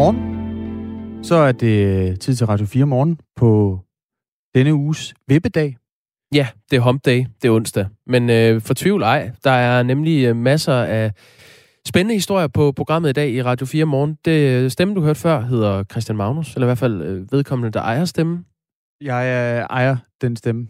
Godmorgen. Så er det tid til Radio 4 morgen på denne uges vippedag. Ja, det er hump day, det er onsdag. Men øh, for tvivl ej, der er nemlig øh, masser af spændende historier på programmet i dag i Radio 4 morgen. Det øh, stemme, du hørte før, hedder Christian Magnus, eller i hvert fald øh, vedkommende, der ejer stemmen. Jeg øh, ejer den stemme.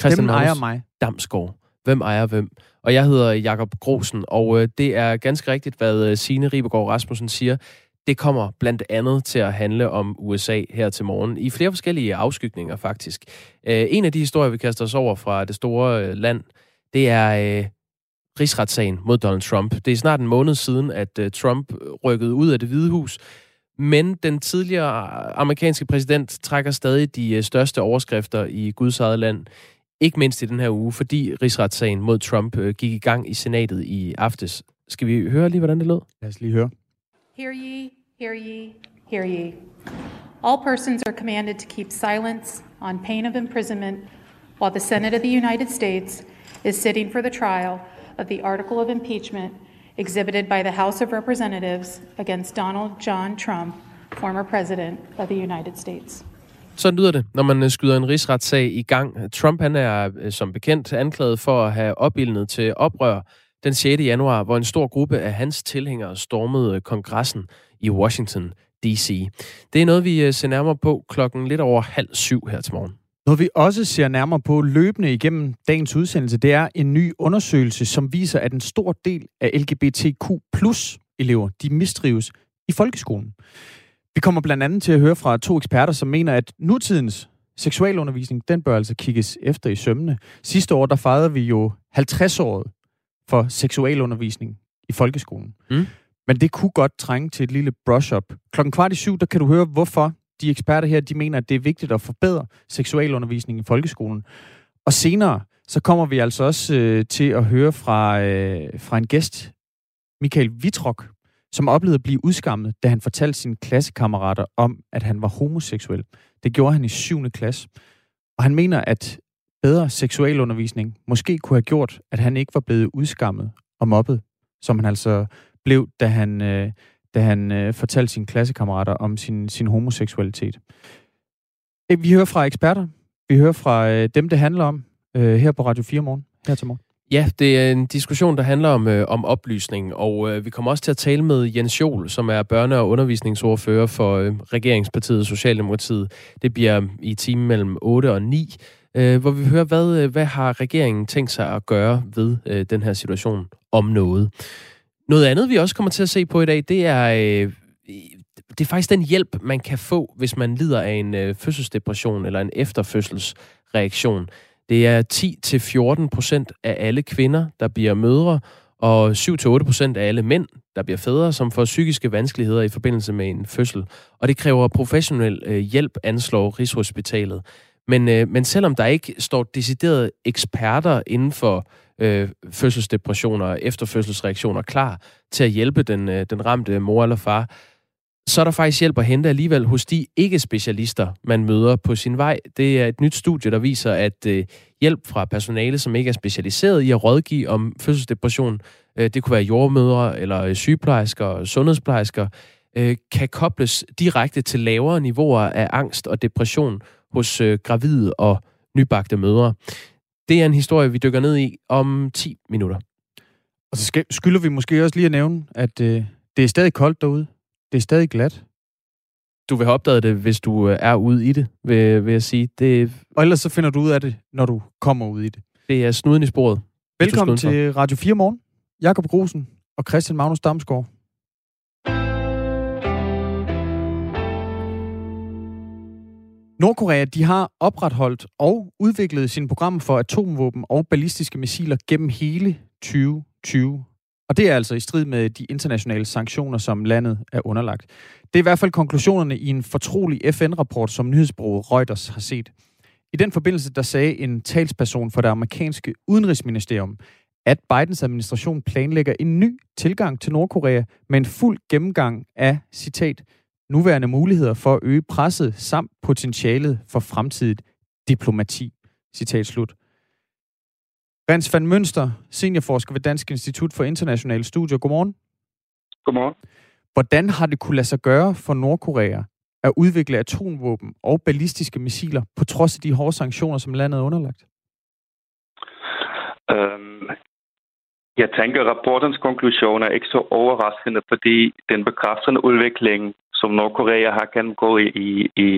Christian Stemmen Magnus ejer mig. Damsgaard. Hvem ejer hvem? Og jeg hedder Jakob Grosen, og øh, det er ganske rigtigt, hvad øh, Signe Ribergaard Rasmussen siger. Det kommer blandt andet til at handle om USA her til morgen, i flere forskellige afskygninger faktisk. Øh, en af de historier, vi kaster os over fra det store øh, land, det er øh, rigsretssagen mod Donald Trump. Det er snart en måned siden, at øh, Trump rykkede ud af det hvide hus, men den tidligere amerikanske præsident trækker stadig de øh, største overskrifter i Guds eget land. Ikke mindst i den her uge, fordi rigsretssagen mod Trump øh, gik i gang i senatet i aftes. Skal vi høre lige, hvordan det lød? Lad os lige høre. Hear ye, hear ye, hear ye. All persons are commanded to keep silence on pain of imprisonment while the Senate of the United States is sitting for the trial of the article of impeachment exhibited by the House of Representatives against Donald John Trump, former President of the United States. Sådan lyder det, når man øh, skyder en rigsretssag i gang. Trump han er øh, som bekendt anklaget for at have opildnet til oprør den 6. januar, hvor en stor gruppe af hans tilhængere stormede kongressen i Washington D.C. Det er noget, vi øh, ser nærmere på klokken lidt over halv syv her til morgen. Noget vi også ser nærmere på løbende igennem dagens udsendelse, det er en ny undersøgelse, som viser, at en stor del af LGBTQ plus elever, de mistrives i folkeskolen. Vi kommer blandt andet til at høre fra to eksperter, som mener, at nutidens seksualundervisning, den bør altså kigges efter i sømne. Sidste år, der fejrede vi jo 50-året for seksualundervisning i folkeskolen. Mm. Men det kunne godt trænge til et lille brush-up. Klokken kvart i syv, der kan du høre, hvorfor de eksperter her, de mener, at det er vigtigt at forbedre seksualundervisning i folkeskolen. Og senere, så kommer vi altså også øh, til at høre fra, øh, fra en gæst, Michael Vitrok, som oplevede at blive udskammet, da han fortalte sine klassekammerater om, at han var homoseksuel. Det gjorde han i 7. klasse. Og han mener, at bedre seksualundervisning måske kunne have gjort, at han ikke var blevet udskammet og mobbet, som han altså blev, da han, øh, da han øh, fortalte sine klassekammerater om sin, sin homoseksualitet. Øh, vi hører fra eksperter. Vi hører fra øh, dem, det handler om, øh, her på Radio 4 morgen. Her til morgen. Ja, det er en diskussion, der handler om, øh, om oplysning, og øh, vi kommer også til at tale med Jens Jol, som er børne- og undervisningsordfører for øh, regeringspartiet Socialdemokratiet. Det bliver i timen mellem 8 og 9, øh, hvor vi hører, hvad, øh, hvad har regeringen tænkt sig at gøre ved øh, den her situation om noget. Noget andet, vi også kommer til at se på i dag, det er, øh, det er faktisk den hjælp, man kan få, hvis man lider af en øh, fødselsdepression eller en efterfødselsreaktion. Det er 10-14 procent af alle kvinder, der bliver mødre, og 7-8 procent af alle mænd, der bliver fædre, som får psykiske vanskeligheder i forbindelse med en fødsel. Og det kræver professionel øh, hjælp, anslår Rigshospitalet. Men, øh, men selvom der ikke står deciderede eksperter inden for øh, fødselsdepressioner og efterfødselsreaktioner klar til at hjælpe den, øh, den ramte mor eller far, så er der faktisk hjælp at hente alligevel hos de ikke-specialister, man møder på sin vej. Det er et nyt studie, der viser, at øh, hjælp fra personale, som ikke er specialiseret i at rådgive om fødselsdepression, øh, det kunne være jordmødre eller øh, sygeplejersker og sundhedsplejersker, øh, kan kobles direkte til lavere niveauer af angst og depression hos øh, gravide og nybagte mødre. Det er en historie, vi dykker ned i om 10 minutter. Og så skal, skylder vi måske også lige at nævne, at øh, det er stadig koldt derude. Det er stadig glat. Du vil have opdaget det, hvis du øh, er ude i det, vil, vil jeg sige. Det, Og ellers så finder du ud af det, når du kommer ud i det. det er snuden i sporet. Velkommen til Radio 4 Morgen. Jakob Grosen og Christian Magnus Damsgaard. Nordkorea de har opretholdt og udviklet sine programmer for atomvåben og ballistiske missiler gennem hele 2020. Og det er altså i strid med de internationale sanktioner, som landet er underlagt. Det er i hvert fald konklusionerne i en fortrolig FN-rapport, som nyhedsbureauet Reuters har set. I den forbindelse der sagde en talsperson for det amerikanske udenrigsministerium, at Bidens administration planlægger en ny tilgang til Nordkorea med en fuld gennemgang af, citat, nuværende muligheder for at øge presset samt potentialet for fremtidigt diplomati. Citat slut. Rens van Mønster, seniorforsker ved Dansk Institut for Internationale Studier. Godmorgen. Godmorgen. Hvordan har det kunne lade sig gøre for Nordkorea at udvikle atomvåben og ballistiske missiler, på trods af de hårde sanktioner, som landet er underlagt? Øhm, jeg tænker, at rapportens konklusion er ikke så overraskende, fordi den bekræftende udvikling, som Nordkorea har gennemgået i, i,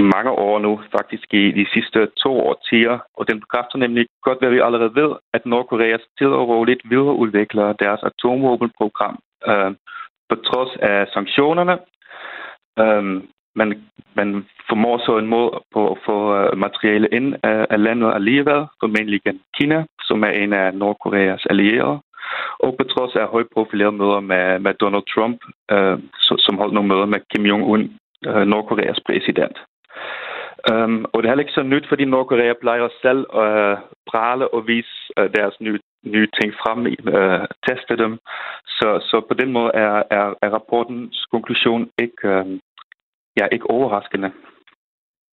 i mange år nu, faktisk i de sidste to årtier. Og den bekræfter nemlig godt, hvad vi allerede ved, at Nordkorea stille og roligt videreudvikler deres atomvåbenprogram øh, på trods af sanktionerne. Øh, man, man formår så en måde på at få øh, materiale ind af, af landet alligevel, formentlig gennem Kina, som er en af Nordkoreas allierede. Og på trods af højprofilerede møder med, med Donald Trump, øh, som holdt nogle møder med Kim Jong-un, øh, Nordkoreas præsident. Um, og det er heller ikke så nyt, fordi Nordkorea plejer selv at øh, prale og vise øh, deres nye, nye ting frem, øh, teste dem. Så, så på den måde er, er, er rapportens konklusion ikke, øh, ja, ikke overraskende.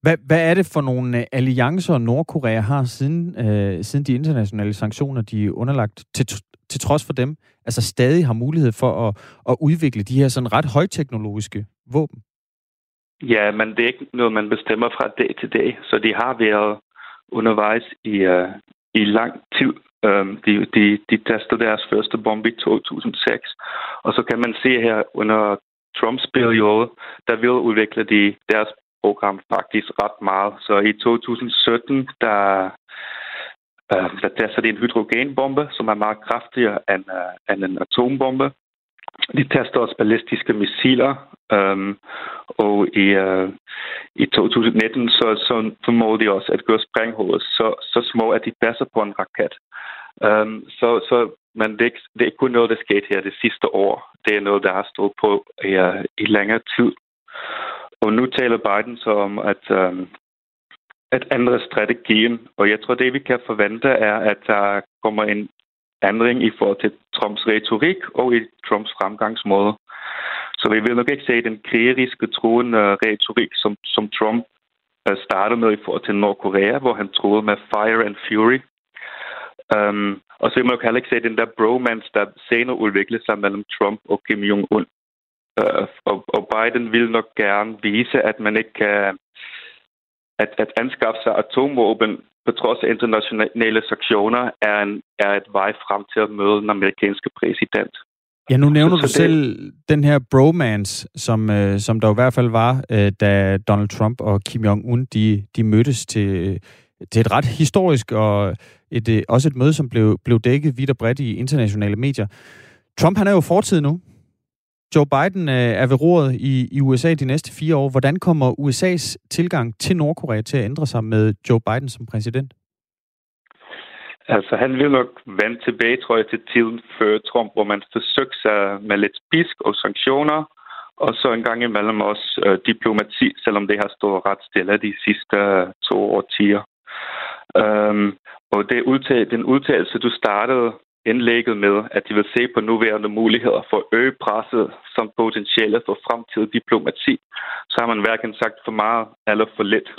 Hvad, hvad er det for nogle øh, alliancer, Nordkorea har siden, øh, siden de internationale sanktioner, de er underlagt, til, til trods for dem, altså stadig har mulighed for at, at udvikle de her sådan ret højteknologiske våben? Ja, men det er ikke noget, man bestemmer fra dag til dag. Så de har været undervejs i, uh, i lang tid. Um, de, de, de testede deres første bombe i 2006. Og så kan man se her under Trumps periode, der vil udvikle de deres program faktisk ret meget. Så i 2017, der, Øhm, der er de en hydrogenbombe, som er meget kraftigere end, uh, end en atombombe. De tester også ballistiske missiler, um, og i, uh, i 2019 så, så formåede de også at gøre sprænghovedet så, så små, at de passer på en raket. Um, så, så, men det er, ikke, det er ikke kun noget, der skete her det sidste år. Det er noget, der har stået på i, uh, i længere tid. Og nu taler Biden så om at, um, at ændre strategien. Og jeg tror, det vi kan forvente er, at der kommer en ændring i forhold til Trumps retorik og i Trumps fremgangsmåde. Så vi vil nok ikke se den krigeriske troende retorik, som, som Trump øh, startede med i forhold til Nordkorea, hvor han troede med fire and fury. Um, og så vil man jo heller ikke se den der bromance, der senere udviklede sig mellem Trump og Kim Jong-un. Uh, og, og Biden vil nok gerne vise, at man ikke kan at, at anskaffe sig atomvåben på trods af internationale sanktioner, er, en, er et vej frem til at møde den amerikanske præsident. Ja, nu nævner så, du så selv det... den her bromance, som, øh, som der i hvert fald var, øh, da Donald Trump og Kim Jong-un de, de mødtes til, til et ret historisk og et, øh, også et møde, som blev, blev dækket vidt og bredt i internationale medier. Trump han er jo fortid nu. Joe Biden øh, er ved roret i, i USA de næste fire år. Hvordan kommer USA's tilgang til Nordkorea til at ændre sig med Joe Biden som præsident? Altså, han vil nok vende tilbage, tror jeg, til tiden før Trump, hvor man forsøgte sig med lidt pisk og sanktioner, og så en gang imellem også øh, diplomati, selvom det har stået ret stille de sidste øh, to årtier. Øhm, og det udtale, den udtalelse, du startede indlægget med, at de vil se på nuværende muligheder for at øge presset som potentielle for fremtidig diplomati, så har man hverken sagt for meget eller for lidt.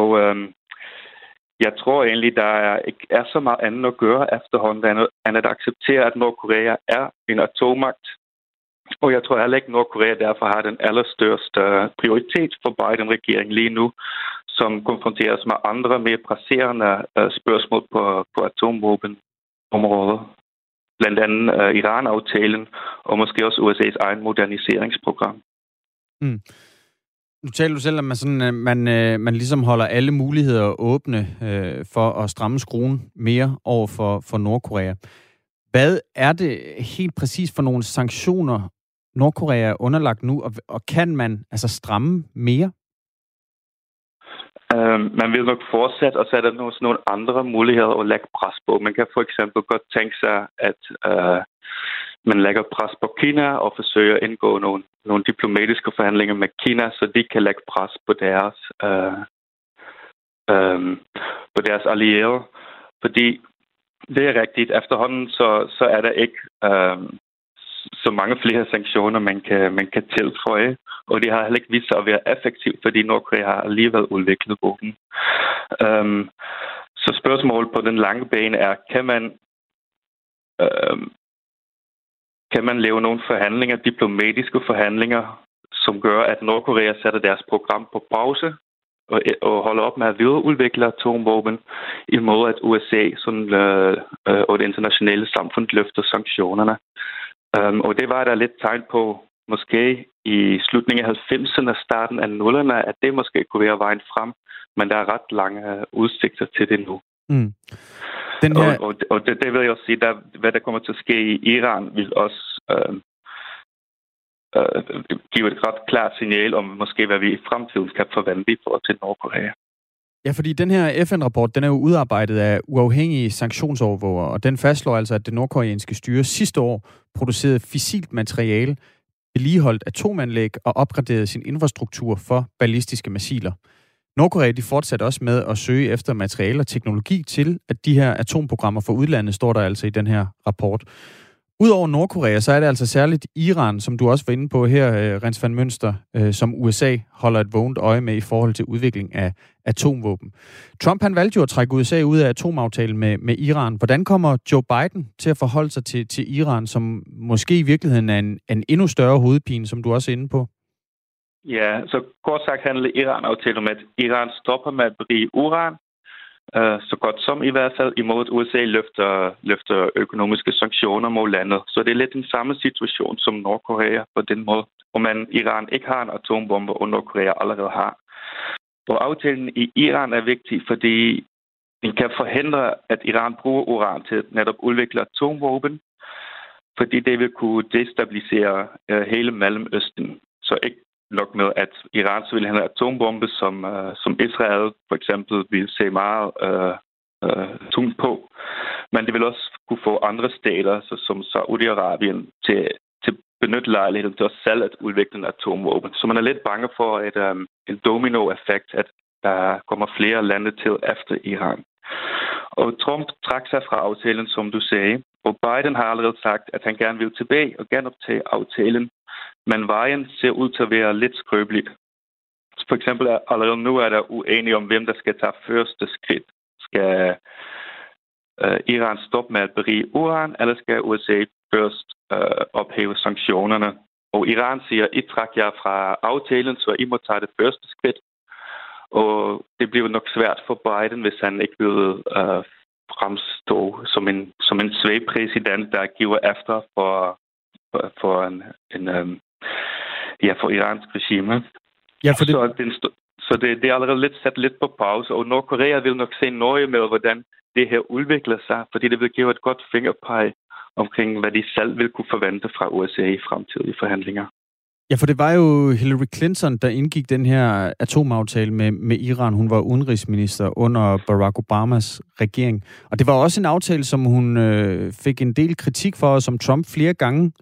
Og øhm, jeg tror egentlig, der er, ikke er så meget andet at gøre efterhånden, end at acceptere, at Nordkorea er en atommagt. Og jeg tror heller ikke, at Nordkorea derfor har den allerstørste øh, prioritet for Biden-regeringen lige nu, som konfronteres med andre mere presserende øh, spørgsmål på, på atomvåben områder. Blandt andet uh, Iran-aftalen og måske også USA's egen moderniseringsprogram. Mm. Nu taler du selv om, at man, sådan, øh, man, øh, man ligesom holder alle muligheder åbne øh, for at stramme skruen mere over for, for Nordkorea. Hvad er det helt præcis for nogle sanktioner, Nordkorea er underlagt nu, og, og kan man altså stramme mere? Øh, man vil nok fortsætte, og så er der nogle, nogle andre muligheder at lægge pres på. Man kan for eksempel godt tænke sig, at øh, man lægger pres på Kina og forsøger at indgå nogle, nogle diplomatiske forhandlinger med Kina, så de kan lægge pres på deres, øh, øh, på deres allierede. Fordi det er rigtigt. Efterhånden så, så er der ikke øh, så mange flere sanktioner, man kan, man kan tilføje. Og det har heller ikke vist sig at være effektivt, fordi Nordkorea har alligevel udviklet våben. Um, øhm, så spørgsmålet på den lange bane er, kan man um, kan man lave nogle forhandlinger, diplomatiske forhandlinger, som gør, at Nordkorea sætter deres program på pause og, og holder op med at videreudvikle atomvåben, imod at USA sådan, øh, øh, og det internationale samfund løfter sanktionerne. Um, og det var der lidt tegn på, måske i slutningen af 90'erne og starten af 0'erne, at det måske kunne være vejen frem, men der er ret lange udsigter til det nu. Mm. Den her... Og, og, og det, det vil jeg også sige, der, hvad der kommer til at ske i Iran, vil også øh, øh, give et ret klart signal om måske, hvad vi i fremtiden kan forvente i forhold til Nordkorea. Ja, fordi den her FN-rapport, den er jo udarbejdet af uafhængige sanktionsovervågere, og den fastslår altså, at det nordkoreanske styre sidste år producerede fissilt materiale, vedligeholdt atomanlæg og opgraderede sin infrastruktur for ballistiske missiler. Nordkorea de fortsatte også med at søge efter materiale og teknologi til, at de her atomprogrammer for udlandet står der altså i den her rapport. Udover Nordkorea, så er det altså særligt Iran, som du også var inde på her, øh, Rens van Mønster, øh, som USA holder et vågent øje med i forhold til udvikling af atomvåben. Trump han valgte jo at trække USA ud af atomaftalen med, med Iran. Hvordan kommer Joe Biden til at forholde sig til, til Iran, som måske i virkeligheden er en, en endnu større hovedpine, som du også er inde på? Ja, så kort sagt handler Iran-aftalen om, at Iran stopper med at berige uran, Øh, så godt som i hvert fald imod at USA løfter, løfter økonomiske sanktioner mod landet. Så det er lidt den samme situation som Nordkorea på den måde, hvor man Iran ikke har en atombombe, og Nordkorea allerede har. Og aftalen i Iran er vigtig, fordi den kan forhindre, at Iran bruger uran til at netop udvikle atomvåben, fordi det vil kunne destabilisere øh, hele Mellemøsten. Så ikke nok med, at Iran så vil have en atombombe, som, uh, som Israel for eksempel ville se meget uh, uh, tungt på. Men det vil også kunne få andre stater, så som Saudi-Arabien, til, til at benytte lejligheden til også selv at udvikle en atomvåben. Så man er lidt bange for et, um, en dominoeffekt, at der kommer flere lande til efter Iran. Og Trump trak sig fra aftalen, som du sagde, og Biden har allerede sagt, at han gerne vil tilbage og genoptage aftalen men vejen ser ud til at være lidt skrøbelig. For eksempel allerede nu er der uenige om, hvem der skal tage første skridt. Skal øh, Iran stoppe med at berige uran, eller skal USA først øh, ophæve sanktionerne? Og Iran siger, I træk jer fra aftalen, så I må tage det første skridt. Og det bliver nok svært for Biden, hvis han ikke vil øh, fremstå som en, som en svag præsident, der giver efter for, for, for en, en, øh, ja, for iransk regime. Ja, for det... Så, den, så det, det er allerede lidt sat lidt på pause, og Nordkorea vil nok se nøje med, hvordan det her udvikler sig, fordi det vil give et godt fingerpege omkring, hvad de selv vil kunne forvente fra USA i fremtidige forhandlinger. Ja, for det var jo Hillary Clinton, der indgik den her atomaftale med, med Iran. Hun var udenrigsminister under Barack Obamas regering. Og det var også en aftale, som hun øh, fik en del kritik for, og som Trump flere gange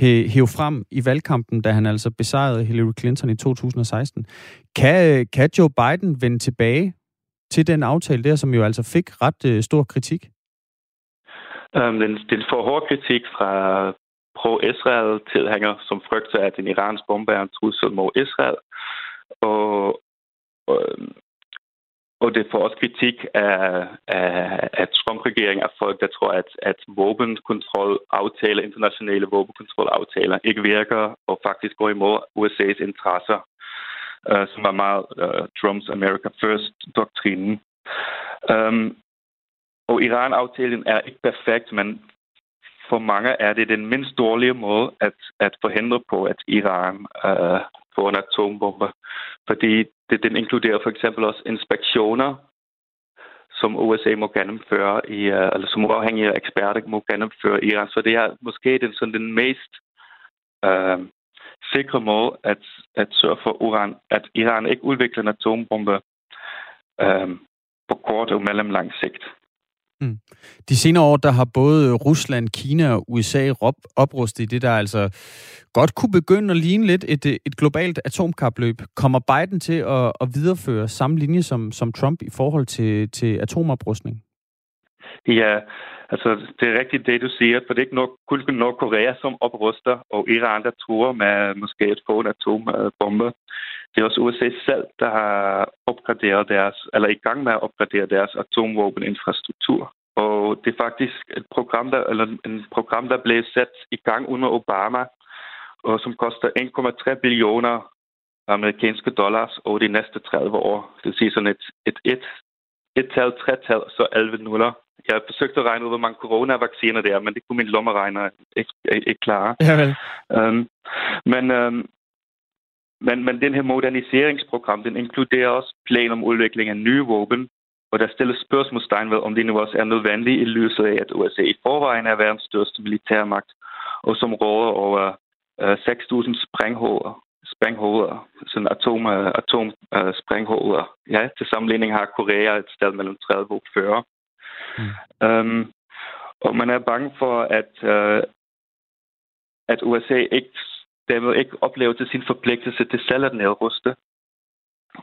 hæve frem i valgkampen, da han altså besejrede Hillary Clinton i 2016. Kan, øh, kan Joe Biden vende tilbage til den aftale der, som jo altså fik ret øh, stor kritik? Um, den, den får hård kritik fra pro-Israel-tilhængere, som frygter, at en iransk bombe er en trussel mod Israel. Og, og øhm, og det får også kritik af, af, regering af folk, der tror, at, at våbenkontrolaftaler, internationale våbenkontrolaftaler ikke virker og faktisk går imod USA's interesser, uh, som er meget uh, Trumps America First-doktrinen. Um, og Iran-aftalen er ikke perfekt, men for mange er det den mindst dårlige måde at, at forhindre på, at Iran uh, får en atombombe. Fordi det, den inkluderer for eksempel også inspektioner, som USA må gennemføre, i, øh, eller som uafhængige eksperter må gennemføre i Iran. Så det er måske den, sådan den mest øh, sikre måde at, at sørge for, Iran, at Iran ikke udvikler en atombombe øh, på kort og mellemlang sigt. Mm. De senere år, der har både Rusland, Kina og USA oprustet i det, der altså godt kunne begynde at ligne lidt et, et globalt atomkapløb. Kommer Biden til at, at videreføre samme linje som, som Trump i forhold til, til atomoprustning? Ja, altså det er rigtigt det, du siger, for det er ikke nok, kun Nordkorea, som opruster, og Iran, der tror med måske at få en atombombe. Det er også USA selv, der har opgraderet deres, eller i gang med at opgradere deres atomvåbeninfrastruktur. Og det er faktisk et program, der, eller en program, der blev sat i gang under Obama, og som koster 1,3 billioner amerikanske dollars over de næste 30 år. Det vil sige sådan et, et, et, et tal, tre tal, så 11 nuller. Jeg har forsøgt at regne ud, hvor mange coronavacciner det er, men det kunne min lommeregner ikke, ikke klare. Ja, vel. Um, men, um, men, men den her moderniseringsprogram, den inkluderer også plan om udvikling af nye våben, og der stilles spørgsmålstegn ved, om det nu også er nødvendigt i lyset af, at USA i forvejen er verdens største militærmagt, og som råder over uh, 6.000 sprænghoveder, sprænghoveder, sådan atom, uh, atom uh, sprænghoveder. Ja, til sammenligning har Korea et sted mellem 30 og 40. Mm. Um, og man er bange for, at, uh, at USA ikke, dermed ikke oplever til sin forpligtelse til selv at nedruste.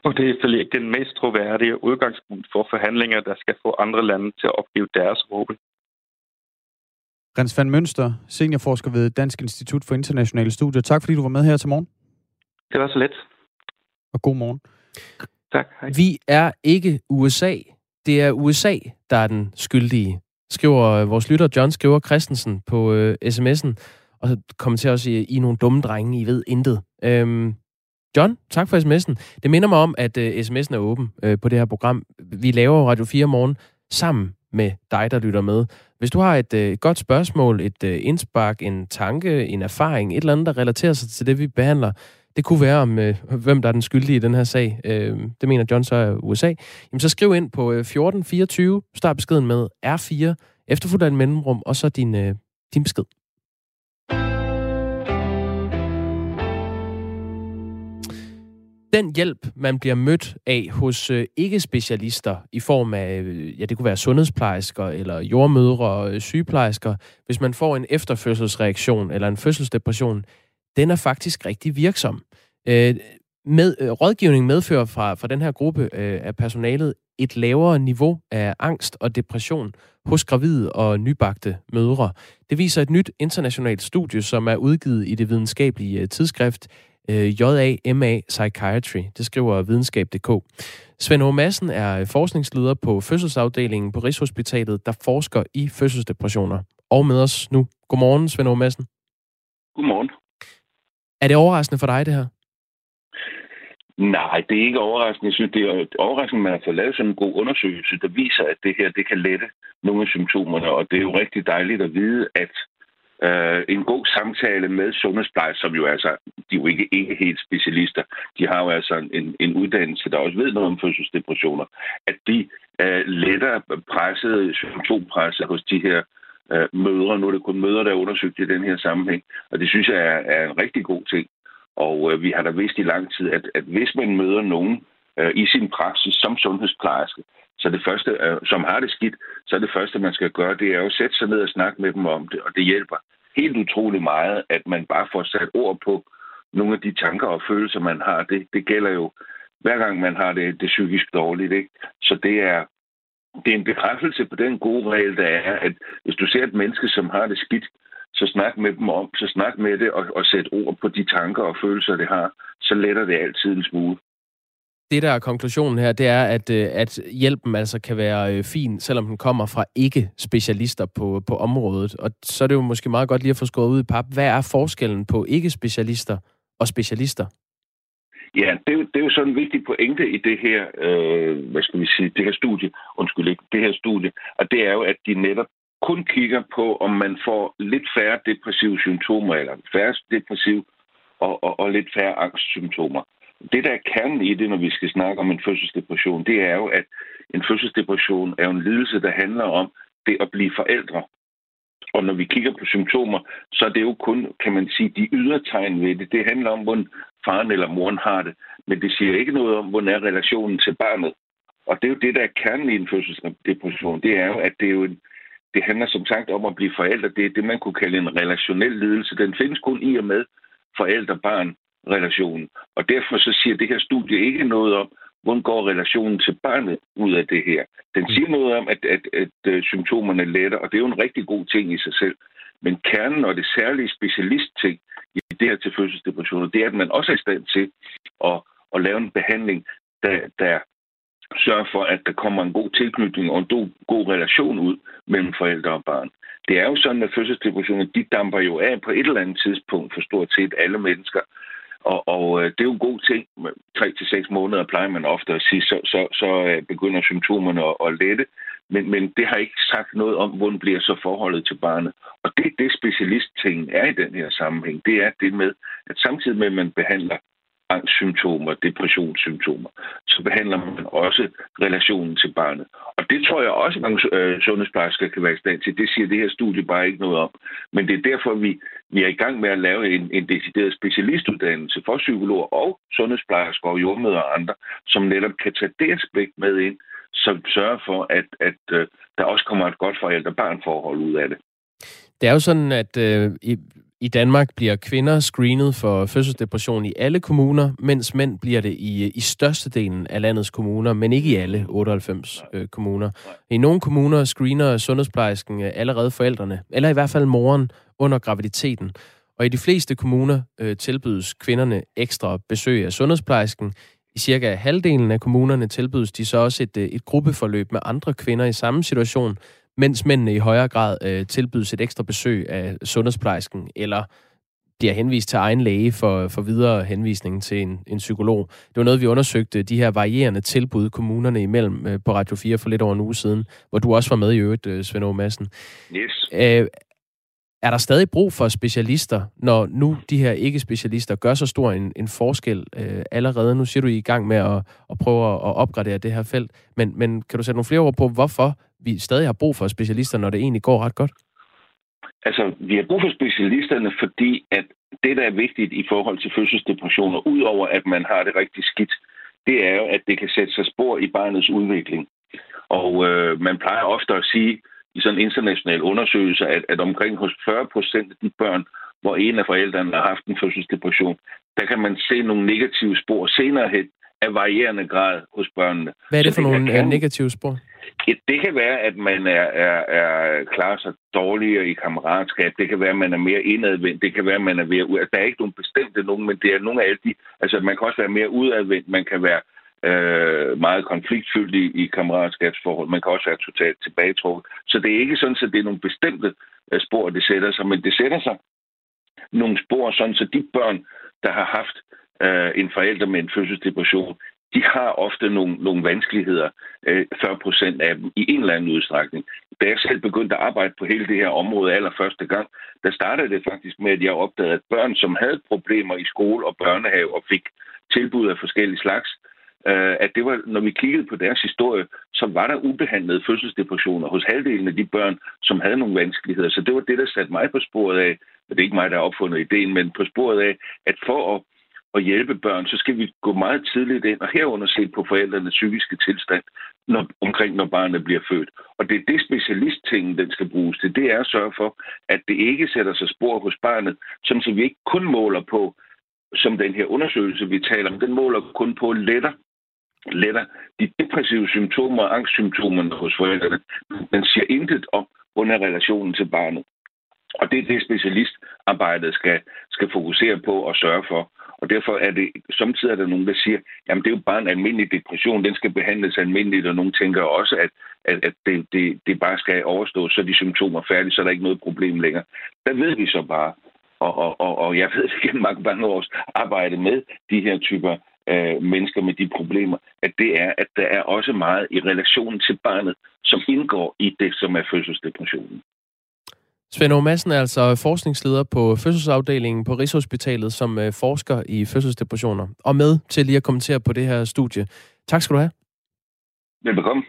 Og det er selvfølgelig ikke den mest troværdige udgangspunkt for forhandlinger, der skal få andre lande til at opgive deres våben. Rens van Mønster, seniorforsker ved Dansk Institut for Internationale Studier. Tak fordi du var med her til morgen. Det var så let. Og god morgen. Tak. Hej. Vi er ikke USA. Det er USA, der er den skyldige, skriver vores lytter John skriver Christensen på øh, sms'en, og så også i, I nogle dumme drenge, I ved intet. Øhm, John, tak for sms'en. Det minder mig om, at øh, sms'en er åben øh, på det her program. Vi laver Radio 4 morgen sammen med dig, der lytter med. Hvis du har et øh, godt spørgsmål, et øh, indspark, en tanke, en erfaring, et eller andet, der relaterer sig til det, vi behandler, det kunne være om, øh, hvem der er den skyldige i den her sag. Øh, det mener John så er USA. Jamen så skriv ind på øh, 1424, start beskeden med R4, efterfulgt af en mellemrum, og så din, øh, din besked. Den hjælp, man bliver mødt af hos øh, ikke-specialister i form af, øh, ja, det kunne være sundhedsplejersker eller jordmødre og øh, sygeplejersker, hvis man får en efterfødselsreaktion eller en fødselsdepression, den er faktisk rigtig virksom. Øh, med, øh, rådgivning medfører fra, fra den her gruppe øh, af personalet et lavere niveau af angst og depression hos gravide og nybagte mødre. Det viser et nyt internationalt studie, som er udgivet i det videnskabelige øh, tidsskrift øh, JAMA Psychiatry. Det skriver videnskab.dk. Svend H. Madsen er forskningsleder på fødselsafdelingen på Rigshospitalet, der forsker i fødselsdepressioner. Og med os nu. Godmorgen, Svend H. Madsen. Godmorgen. Er det overraskende for dig, det her? Nej, det er ikke overraskende. Jeg synes, det er overraskende, at man har fået lavet sådan en god undersøgelse, der viser, at det her det kan lette nogle af symptomerne. Og det er jo rigtig dejligt at vide, at øh, en god samtale med sundhedsplejersker, som jo altså, de er jo ikke, ikke helt specialister, de har jo altså en, en uddannelse, der også ved noget om fødselsdepressioner, at de øh, letter presset, symptompresset hos de her øh, mødre. Nu er det kun mødre, der er undersøgt i den her sammenhæng, og det synes jeg er, er en rigtig god ting. Og øh, vi har da vidst i lang tid, at, at hvis man møder nogen øh, i sin praksis som sundhedsplejerske, så det første, som har det skidt, så er det første, man skal gøre, det er jo at sætte sig ned og snakke med dem om det, og det hjælper helt utrolig meget, at man bare får sat ord på nogle af de tanker og følelser, man har. Det, det gælder jo hver gang, man har det, det psykisk dårligt. Ikke? Så det er, det er en bekræftelse på den gode regel, der er, at hvis du ser et menneske, som har det skidt, så snak med dem om, så snak med det og, og sæt ord på de tanker og følelser, det har, så letter det altid en smule. Det, der er konklusionen her, det er, at, øh, at hjælpen altså kan være øh, fin, selvom den kommer fra ikke-specialister på, på området. Og så er det jo måske meget godt lige at få skåret ud i pap. Hvad er forskellen på ikke-specialister og specialister? Ja, det det er jo sådan en vigtig pointe i det her, øh, hvad skal vi sige, det her studie, undskyld ikke, det her studie, og det er jo, at de netop kun kigger på, om man får lidt færre depressive symptomer, eller færre depressive og, og, og lidt færre angstsymptomer. Det, der er kernen i det, når vi skal snakke om en fødselsdepression, det er jo, at en fødselsdepression er en lidelse, der handler om det at blive forældre. Og når vi kigger på symptomer, så er det jo kun, kan man sige, de ydre tegn ved det. Det handler om, hvordan faren eller moren har det. Men det siger ikke noget om, hvordan er relationen til barnet. Og det er jo det, der er kernen i en fødselsdepression. Det er jo, at det er jo en, det handler som sagt om at blive forældre. Det er det, man kunne kalde en relationel lidelse. Den findes kun i og med relationen. Og derfor så siger det her studie ikke noget om, hvordan går relationen til barnet ud af det her. Den siger noget om, at, at, at, at symptomerne letter, og det er jo en rigtig god ting i sig selv. Men kernen og det særlige specialistting i det her til fødselsdepressioner, det er, at man også er i stand til at, at lave en behandling, der, der sørger for, at der kommer en god tilknytning og en god relation ud mellem forældre og barn. Det er jo sådan, at fødselsdepressioner, de damper jo af på et eller andet tidspunkt for stort set alle mennesker. Og, og øh, det er jo en god ting. 3-6 måneder plejer man ofte at sige, så, så, så øh, begynder symptomerne at, at lette. Men, men det har ikke sagt noget om, hvordan bliver så forholdet til barnet. Og det det specialisttingen er i den her sammenhæng. Det er det med, at samtidig med, at man behandler angstsymptomer, depressionssymptomer, så behandler man også relationen til barnet. Og det tror jeg også, at mange øh, sundhedsplejersker kan være i stand til. Det siger det her studie bare ikke noget om. Men det er derfor, vi, vi er i gang med at lave en, en decideret specialistuddannelse for psykologer og sundhedsplejersker og jordmøder og andre, som netop kan tage det aspekt med ind, som sørger for, at, at øh, der også kommer et godt forældre-barn-forhold ud af det. Det er jo sådan, at øh, i, Danmark bliver kvinder screenet for fødselsdepression i alle kommuner, mens mænd bliver det i, i størstedelen af landets kommuner, men ikke i alle 98 øh, kommuner. I nogle kommuner screener sundhedsplejersken øh, allerede forældrene, eller i hvert fald moren, under graviditeten. Og i de fleste kommuner øh, tilbydes kvinderne ekstra besøg af sundhedsplejersken. I cirka halvdelen af kommunerne tilbydes de så også et, øh, et gruppeforløb med andre kvinder i samme situation, mens mændene i højere grad øh, tilbydes et ekstra besøg af sundhedsplejersken, eller bliver henvist til egen læge for, for videre henvisning til en, en psykolog. Det var noget, vi undersøgte, de her varierende tilbud kommunerne imellem øh, på Radio 4 for lidt over en uge siden, hvor du også var med i øvrigt, øh, Svend Aage Madsen. Yes. Øh, er der stadig brug for specialister, når nu de her ikke-specialister gør så stor en, en forskel øh, allerede? Nu siger du, I er i gang med at, at prøve at opgradere det her felt, men, men kan du sætte nogle flere ord på, hvorfor vi stadig har brug for specialister, når det egentlig går ret godt? Altså, vi har brug for specialisterne, fordi at det, der er vigtigt i forhold til fødselsdepressioner, udover at man har det rigtig skidt, det er jo, at det kan sætte sig spor i barnets udvikling. Og øh, man plejer ofte at sige i sådan international undersøgelse, at, at omkring hos 40 procent af de børn, hvor en af forældrene har haft en fødselsdepression, der kan man se nogle negative spor senere hen af varierende grad hos børnene. Hvad er det for nogle kan, negative spor? Det kan være, at man er, er, er klarer sig dårligere i kammeratskab. Det kan være, at man er mere indadvendt. Det kan være, at man er mere ud. Altså, der er ikke nogen bestemte nogen, men det er nogle af alle de... Altså, man kan også være mere udadvendt. Man kan være øh, meget konfliktfyldt i, i kammeratskabsforhold. Man kan også være totalt tilbagetrukket. Så det er ikke sådan, at det er nogle bestemte øh, spor, det sætter sig, men det sætter sig nogle spor, sådan så de børn, der har haft øh, en forælder med en fødselsdepression, de har ofte nogle, nogle vanskeligheder, øh, 40 procent af dem, i en eller anden udstrækning. Da jeg selv begyndte at arbejde på hele det her område allerførste gang, der startede det faktisk med, at jeg opdagede, at børn, som havde problemer i skole og børnehave og fik tilbud af forskellige slags, øh, at det var, når vi kiggede på deres historie, så var der ubehandlede fødselsdepressioner hos halvdelen af de børn, som havde nogle vanskeligheder. Så det var det, der satte mig på sporet af, og det er ikke mig, der har opfundet ideen, men på sporet af, at for at at hjælpe børn, så skal vi gå meget tidligt ind og herunder se på forældrenes psykiske tilstand når, omkring, når barnet bliver født. Og det er det specialisttingen, den skal bruges til. Det er at sørge for, at det ikke sætter sig spor hos barnet, som så vi ikke kun måler på, som den her undersøgelse, vi taler om, den måler kun på letter letter de depressive symptomer og angstsymptomerne hos forældrene. Den siger intet om, hvordan relationen til barnet. Og det er det, specialistarbejdet skal, skal fokusere på og sørge for. Og derfor er det, samtidig er der nogen, der siger, jamen det er jo bare en almindelig depression, den skal behandles almindeligt, og nogen tænker også, at, at, at det, det, det bare skal overstås, så er de symptomer færdige, så er der ikke noget problem længere. Der ved vi så bare, og, og, og, og jeg ved det gennem mange, mange års arbejde med de her typer øh, mennesker med de problemer, at det er, at der er også meget i relationen til barnet, som indgår i det, som er fødselsdepressionen. Svend O. Madsen er altså forskningsleder på fødselsafdelingen på Rigshospitalet, som øh, forsker i fødselsdepressioner, og med til lige at kommentere på det her studie. Tak skal du have. Velbekomme.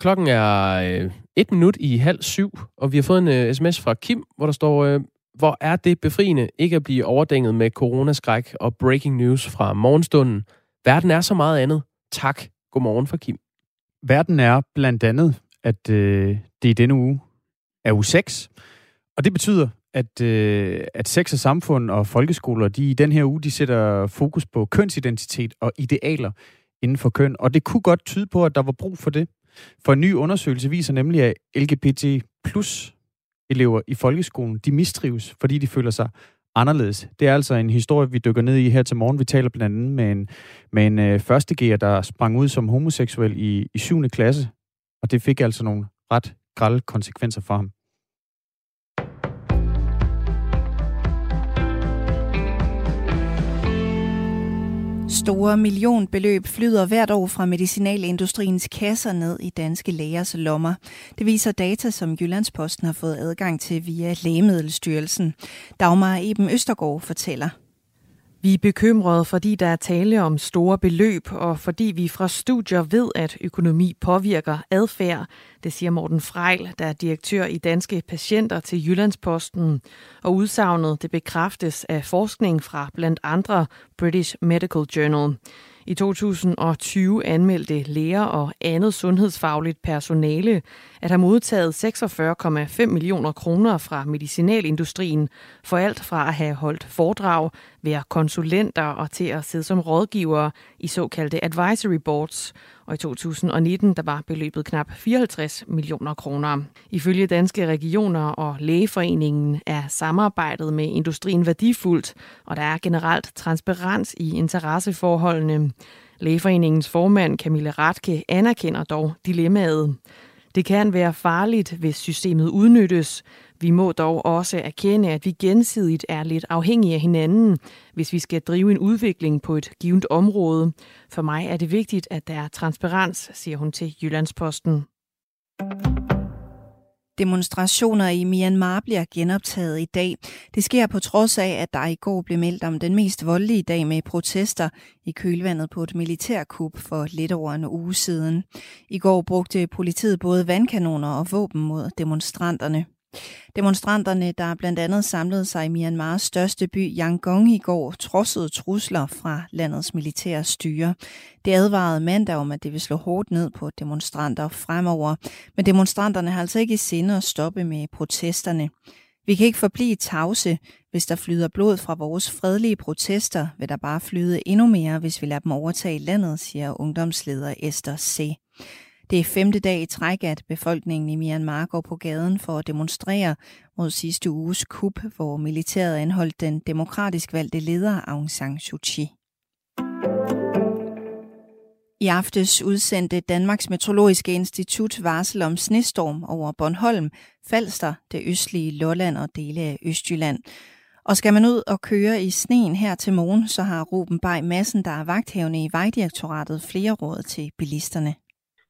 Klokken er øh, et minut i halv syv, og vi har fået en øh, sms fra Kim, hvor der står, øh, hvor er det befriende ikke at blive overdænget med coronaskræk og breaking news fra morgenstunden. Verden er så meget andet. Tak. Godmorgen for Kim. Verden er blandt andet, at øh, det i denne uge er U6. Og det betyder, at, øh, at sex og samfund og folkeskoler, de i den her uge, de sætter fokus på kønsidentitet og idealer inden for køn. Og det kunne godt tyde på, at der var brug for det. For en ny undersøgelse viser nemlig, at LGBT plus elever i folkeskolen, de mistrives, fordi de føler sig anderledes. Det er altså en historie, vi dykker ned i her til morgen. Vi taler blandt andet med en, med en øh, førstegear, der sprang ud som homoseksuel i, i 7. klasse, og det fik altså nogle ret grælde konsekvenser for ham. Store millionbeløb flyder hvert år fra medicinalindustriens kasser ned i danske lægers lommer. Det viser data, som Jyllandsposten har fået adgang til via Lægemiddelstyrelsen. Dagmar Eben Østergaard fortæller. Vi er bekymrede, fordi der er tale om store beløb, og fordi vi fra studier ved, at økonomi påvirker adfærd. Det siger Morten Frejl, der er direktør i Danske Patienter til Jyllandsposten. Og udsagnet det bekræftes af forskning fra blandt andre British Medical Journal. I 2020 anmeldte læger og andet sundhedsfagligt personale at have modtaget 46,5 millioner kroner fra medicinalindustrien for alt fra at have holdt foredrag, være konsulenter og til at sidde som rådgivere i såkaldte advisory boards. Og i 2019 der var beløbet knap 54 millioner kroner. Ifølge danske regioner og lægeforeningen er samarbejdet med industrien værdifuldt, og der er generelt transparens i interesseforholdene. Lægeforeningens formand Camille Ratke anerkender dog dilemmaet. Det kan være farligt, hvis systemet udnyttes. Vi må dog også erkende, at vi gensidigt er lidt afhængige af hinanden, hvis vi skal drive en udvikling på et givet område. For mig er det vigtigt, at der er transparens, siger hun til Jyllandsposten. Demonstrationer i Myanmar bliver genoptaget i dag. Det sker på trods af, at der i går blev meldt om den mest voldelige dag med protester i kølvandet på et militærkup for lidt over en uge siden. I går brugte politiet både vandkanoner og våben mod demonstranterne. Demonstranterne, der blandt andet samlede sig i Myanmars største by Yangon i går, trodsede trusler fra landets militære styre. Det advarede mandag om, at det vil slå hårdt ned på demonstranter fremover. Men demonstranterne har altså ikke i sinde at stoppe med protesterne. Vi kan ikke forblive tavse. Hvis der flyder blod fra vores fredelige protester, vil der bare flyde endnu mere, hvis vi lader dem overtage landet, siger ungdomsleder Esther C. Det er femte dag i træk, at befolkningen i Myanmar går på gaden for at demonstrere mod sidste uges kup, hvor militæret anholdt den demokratisk valgte leder Aung San Suu Kyi. I aftes udsendte Danmarks Meteorologiske Institut varsel om snestorm over Bornholm, Falster, det østlige Lolland og dele af Østjylland. Og skal man ud og køre i sneen her til morgen, så har Ruben Bay Madsen, der er vagthævende i Vejdirektoratet, flere råd til bilisterne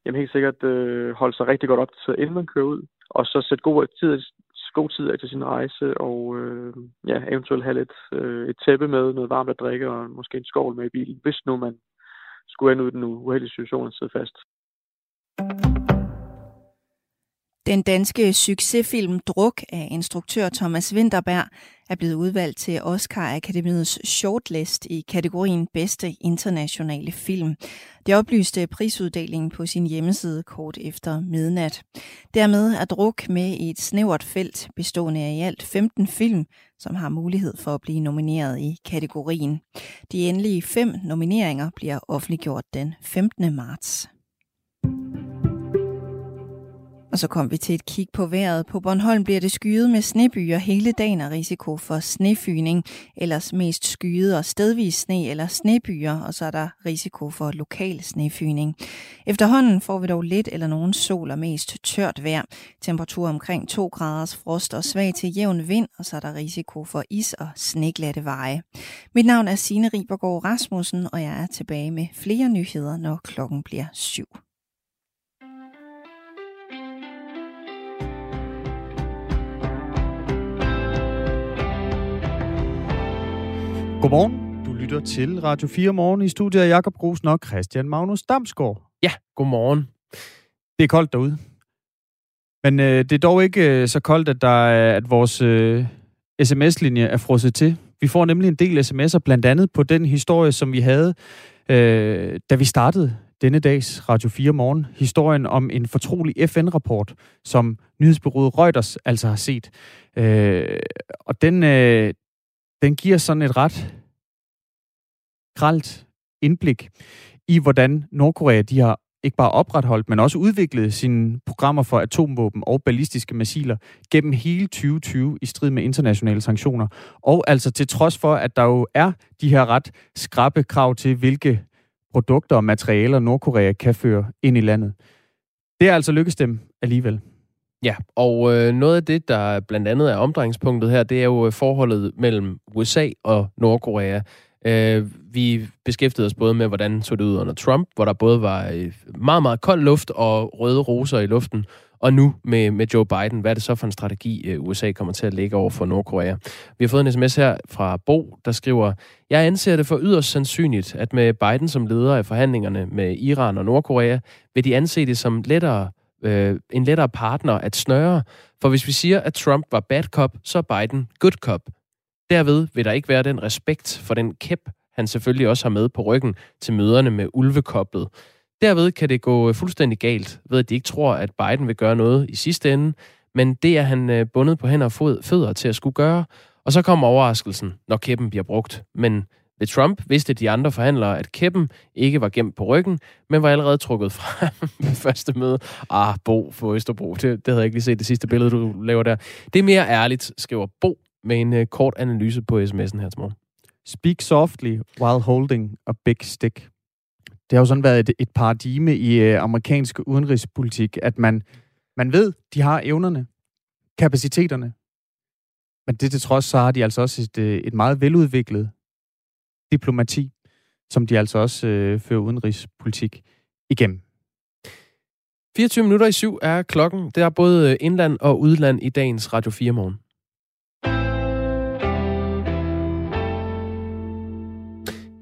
jamen helt sikkert øh, holde sig rigtig godt op til, inden man kører ud, og så sætte god tid, god tid af til sin rejse, og øh, ja, eventuelt have lidt øh, et tæppe med, noget varmt at drikke, og måske en skål med i bilen, hvis nu man skulle ende ud i den uheldige situation at sidde fast. Den danske succesfilm Druk af instruktør Thomas Winterberg er blevet udvalgt til Oscar Akademiets shortlist i kategorien Bedste internationale film. Det oplyste prisuddelingen på sin hjemmeside kort efter midnat. Dermed er Druk med i et snævert felt bestående af i alt 15 film, som har mulighed for at blive nomineret i kategorien. De endelige fem nomineringer bliver offentliggjort den 15. marts. Og så kom vi til et kig på vejret. På Bornholm bliver det skyet med snebyer hele dagen og risiko for snefyning, ellers mest skyet og stedvis sne eller snebyer, og så er der risiko for lokal snefyning. Efterhånden får vi dog lidt eller nogen sol og mest tørt vejr. Temperatur omkring 2 graders frost og svag til jævn vind, og så er der risiko for is og sneglatte veje. Mit navn er Signe Ribergaard Rasmussen, og jeg er tilbage med flere nyheder, når klokken bliver syv. Godmorgen. Du lytter til Radio 4 Morgen i studiet af Jakob Grusen og Christian Magnus Damsgaard. Ja, godmorgen. Det er koldt derude. Men øh, det er dog ikke øh, så koldt, at, der er, at vores øh, sms-linje er frosset til. Vi får nemlig en del sms'er, blandt andet på den historie, som vi havde, øh, da vi startede denne dags Radio 4 Morgen. Historien om en fortrolig FN-rapport, som nyhedsbyrået Reuters altså har set. Øh, og den, øh, den giver sådan et ret gralt indblik i, hvordan Nordkorea de har ikke bare opretholdt, men også udviklet sine programmer for atomvåben og ballistiske missiler gennem hele 2020 i strid med internationale sanktioner. Og altså til trods for, at der jo er de her ret skrappe krav til, hvilke produkter og materialer Nordkorea kan føre ind i landet. Det er altså lykkedes dem alligevel. Ja, og øh, noget af det, der blandt andet er omdrejningspunktet her, det er jo øh, forholdet mellem USA og Nordkorea. Øh, vi beskæftigede os både med, hvordan så det ud under Trump, hvor der både var øh, meget, meget kold luft og røde roser i luften, og nu med, med Joe Biden. Hvad er det så for en strategi, øh, USA kommer til at lægge over for Nordkorea? Vi har fået en sms her fra Bo, der skriver, Jeg anser det for yderst sandsynligt, at med Biden som leder af forhandlingerne med Iran og Nordkorea, vil de anse det som lettere øh, en lettere partner at snøre. For hvis vi siger, at Trump var bad cop, så er Biden good cop. Derved vil der ikke være den respekt for den kæp, han selvfølgelig også har med på ryggen til møderne med ulvekoblet. Derved kan det gå øh, fuldstændig galt, ved at de ikke tror, at Biden vil gøre noget i sidste ende, men det er han øh, bundet på hænder og fødder til at skulle gøre. Og så kommer overraskelsen, når kæppen bliver brugt. Men ved Trump vidste de andre forhandlere, at kæppen ikke var gemt på ryggen, men var allerede trukket fra ved første møde. Ah, Bo for Østerbro, det, det havde jeg ikke lige set det sidste billede, du laver der. Det er mere ærligt, skriver Bo med en uh, kort analyse på sms'en her til morgen. Speak softly while holding a big stick. Det har jo sådan været et, et paradigme i uh, amerikansk udenrigspolitik, at man, man ved, de har evnerne, kapaciteterne, men det til trods, så har de altså også et, øh, et meget veludviklet diplomati, som de altså også øh, fører udenrigspolitik igennem. 24 minutter i syv er klokken. Det er både øh, indland og udland i dagens Radio 4 morgen.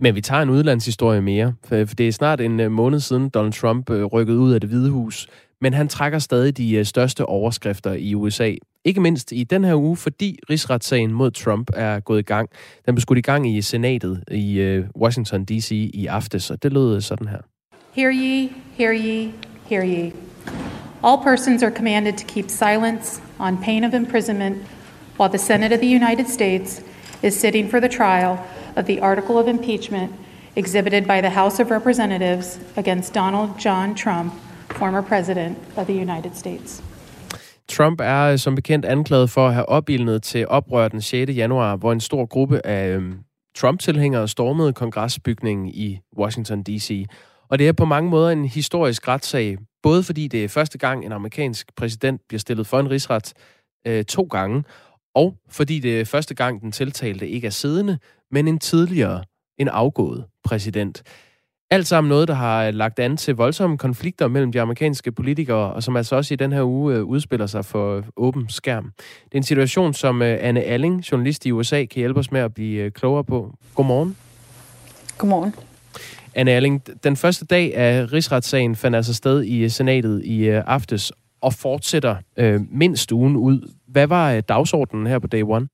Men vi tager en udlandshistorie mere, for det er snart en øh, måned siden Donald Trump øh, rykkede ud af det hvide hus, men han trækker stadig de øh, største overskrifter i USA. Ikke mindst i den her uge, fordi rigsretssagen mod Trump er gået i gang. Den blev skudt i gang i senatet i øh, Washington D.C. i aftes, og det lød øh, sådan her. Hear ye, hear ye, hear ye. All persons are commanded to keep silence on pain of imprisonment while the Senate of the United States is sitting for the trial of the article of impeachment exhibited by the House of Representatives against Donald John Trump, former president of the United States. Trump er øh, som bekendt anklaget for at have opildnet til oprør den 6. januar, hvor en stor gruppe af øhm, Trump-tilhængere stormede kongresbygningen i Washington D.C. Og det er på mange måder en historisk retssag, både fordi det er første gang, en amerikansk præsident bliver stillet for en rigsret øh, to gange, og fordi det er første gang, den tiltalte ikke er siddende, men en tidligere, en afgået præsident. Alt sammen noget, der har lagt an til voldsomme konflikter mellem de amerikanske politikere, og som altså også i den her uge øh, udspiller sig for åben skærm. Det er en situation, som øh, Anne Alling, journalist i USA, kan hjælpe os med at blive øh, klogere på. Godmorgen. Godmorgen. Anne Alling, den første dag af rigsretssagen fandt altså sted i senatet i aftes og fortsætter øh, mindst ugen ud. Hvad var dagsordenen her på day one?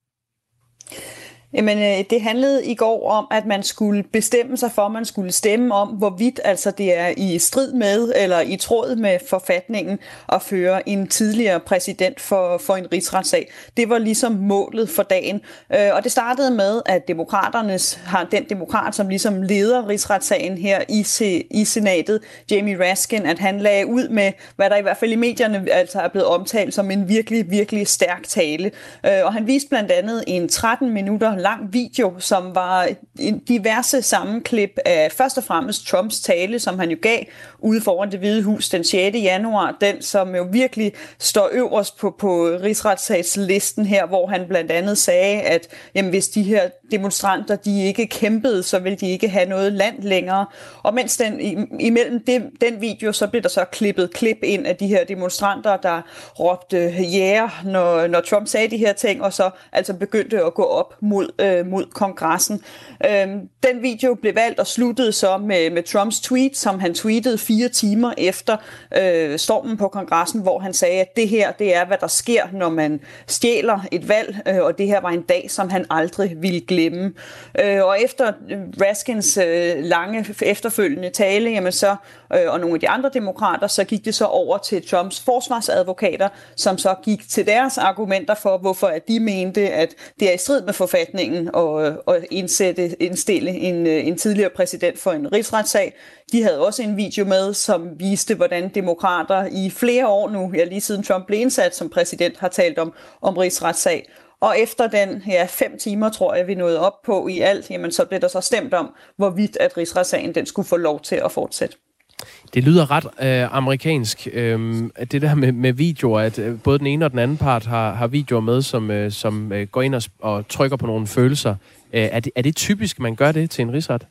Jamen, øh, det handlede i går om, at man skulle bestemme sig for, at man skulle stemme om, hvorvidt altså det er i strid med eller i tråd med forfatningen at føre en tidligere præsident for, for en rigsretssag. Det var ligesom målet for dagen. Øh, og det startede med, at demokraternes har den demokrat, som ligesom leder rigsretssagen her i, i senatet, Jamie Raskin, at han lagde ud med, hvad der i hvert fald i medierne altså er blevet omtalt som en virkelig, virkelig stærk tale. Øh, og han viste blandt andet en 13 minutter lang video, som var en diverse sammenklip af først og fremmest Trumps tale, som han jo gav ude foran det hvide hus den 6. januar. Den, som jo virkelig står øverst på, på rigsretssagslisten her, hvor han blandt andet sagde, at jamen, hvis de her demonstranter de ikke kæmpede, så ville de ikke have noget land længere. Og mens den, imellem det, den video, så blev der så klippet klip ind af de her demonstranter, der råbte ja, yeah, når, når Trump sagde de her ting, og så altså begyndte at gå op mod øh, mod kongressen. Øh, den video blev valgt og sluttede så med, med Trumps tweet, som han tweetede fire timer efter øh, stormen på kongressen, hvor han sagde, at det her det er, hvad der sker, når man stjæler et valg, øh, og det her var en dag, som han aldrig ville glemme. Øh, og efter Raskins øh, lange efterfølgende tale, jamen så øh, og nogle af de andre demokrater, så gik det så over til Trumps forsvarsadvokater, som så gik til deres argumenter for, hvorfor at de mente, at det er i strid med forfatningen og og indsætte, indstille en, øh, en tidligere præsident for en rigsretssag. De havde også en video med, som viste, hvordan demokrater i flere år nu, ja lige siden Trump blev indsat som præsident, har talt om, om rigsretssag. Og efter den ja, fem timer, tror jeg, vi nåede op på i alt, jamen så blev der så stemt om, hvorvidt at rigsretssagen den skulle få lov til at fortsætte. Det lyder ret øh, amerikansk, øh, det der med, med videoer, at øh, både den ene og den anden part har, har videoer med, som, øh, som øh, går ind og, og trykker på nogle følelser. Øh, er, det, er det typisk, man gør det til en rigsret?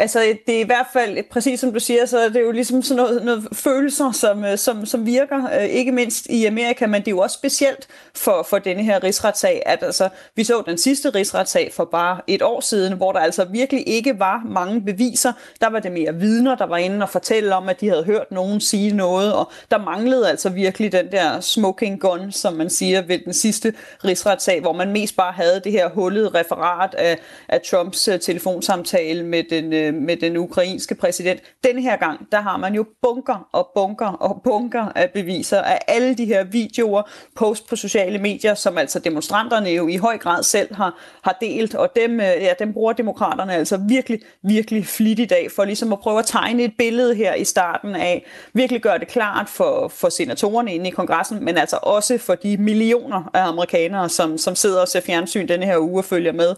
Altså, det er i hvert fald, præcis som du siger, så er det jo ligesom sådan noget, noget følelser, som, øh, som, som virker, øh, ikke mindst i Amerika, men det er jo også specielt for, for denne her rigsretssag, at altså, vi så den sidste rigsretssag for bare et år siden, hvor der altså virkelig ikke var mange beviser. Der var det mere vidner, der var inde og fortælle om, at de havde hørt nogen sige noget, og der manglede altså virkelig den der smoking gun, som man siger ved den sidste rigsretssag, hvor man mest bare havde det her hullede referat af, af Trumps øh, telefonsamtale med den Øh, med den ukrainske præsident. Den her gang, der har man jo bunker og bunker og bunker af beviser af alle de her videoer, post på sociale medier, som altså demonstranterne jo i høj grad selv har, har delt, og dem, øh, ja, dem bruger demokraterne altså virkelig, virkelig flit i dag for ligesom at prøve at tegne et billede her i starten af, virkelig gøre det klart for, for senatorerne inde i kongressen, men altså også for de millioner af amerikanere, som, som sidder og ser fjernsyn denne her uge og følger med,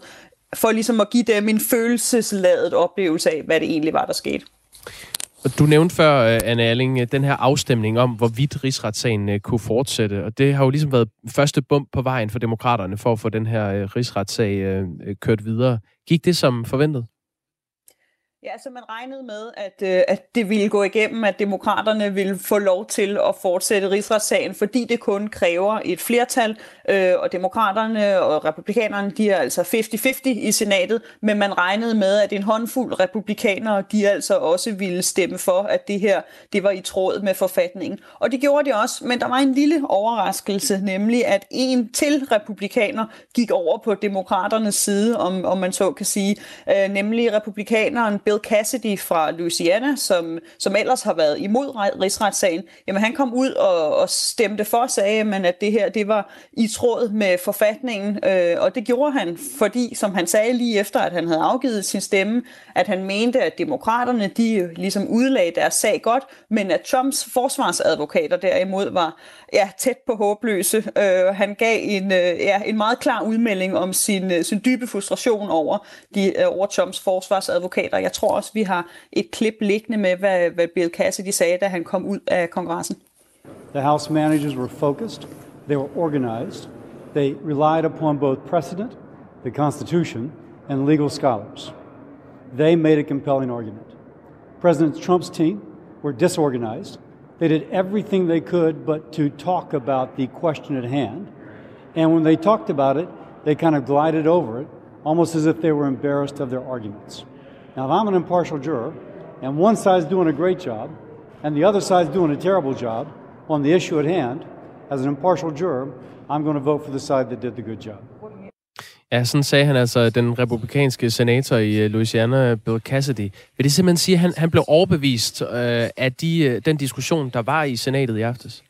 for ligesom at give dem en følelsesladet oplevelse af, hvad det egentlig var, der skete. Du nævnte før, øh, Anne Erling, øh, den her afstemning om, hvorvidt rigsretssagen øh, kunne fortsætte, og det har jo ligesom været første bump på vejen for demokraterne for at få den her rigsretssag kørt videre. Gik det som forventet? Ja, så man regnede med, at, øh, at det ville gå igennem, at demokraterne ville få lov til at fortsætte rigsretssagen, fordi det kun kræver et flertal, øh, og demokraterne og republikanerne, de er altså 50-50 i senatet, men man regnede med, at en håndfuld republikanere, de altså også ville stemme for, at det her, det var i tråd med forfatningen. Og det gjorde det også, men der var en lille overraskelse, nemlig at en til republikaner gik over på demokraternes side, om, om man så kan sige, øh, nemlig republikaneren Bill Cassidy fra Louisiana, som, som ellers har været imod rigsretssagen, jamen han kom ud og, og stemte for, sagde man, at det her det var i tråd med forfatningen, øh, og det gjorde han, fordi, som han sagde lige efter, at han havde afgivet sin stemme, at han mente, at demokraterne, de øh, ligesom udlagde deres sag godt, men at Trumps forsvarsadvokater derimod var ja, tæt på håbløse. Øh, han gav en, øh, ja, en meget klar udmelding om sin, øh, sin dybe frustration over, de, øh, over Trumps forsvarsadvokater. Jeg tror også, vi har et klip liggende med, hvad, hvad Bill Cassidy sagde, da han kom ud af kongressen. The House managers were focused, they were organized, they relied upon both precedent, the Constitution, and legal scholars. They made a compelling argument. President Trump's team were disorganized. They did everything they could but to talk about the question at hand. And when they talked about it, they kind of glided over it, almost as if they were embarrassed of their arguments. Now, if I'm an impartial juror and one side's doing a great job and the other side's doing a terrible job on the issue at hand, as an impartial juror, I'm going to vote for the side that did the good job. Ja, sådan sagde han altså, den republikanske senator i øh, Louisiana, Bill Cassidy. Vil det simpelthen sige, at han, han blev overbevist øh, af de, øh, den diskussion, der var i senatet i aftes?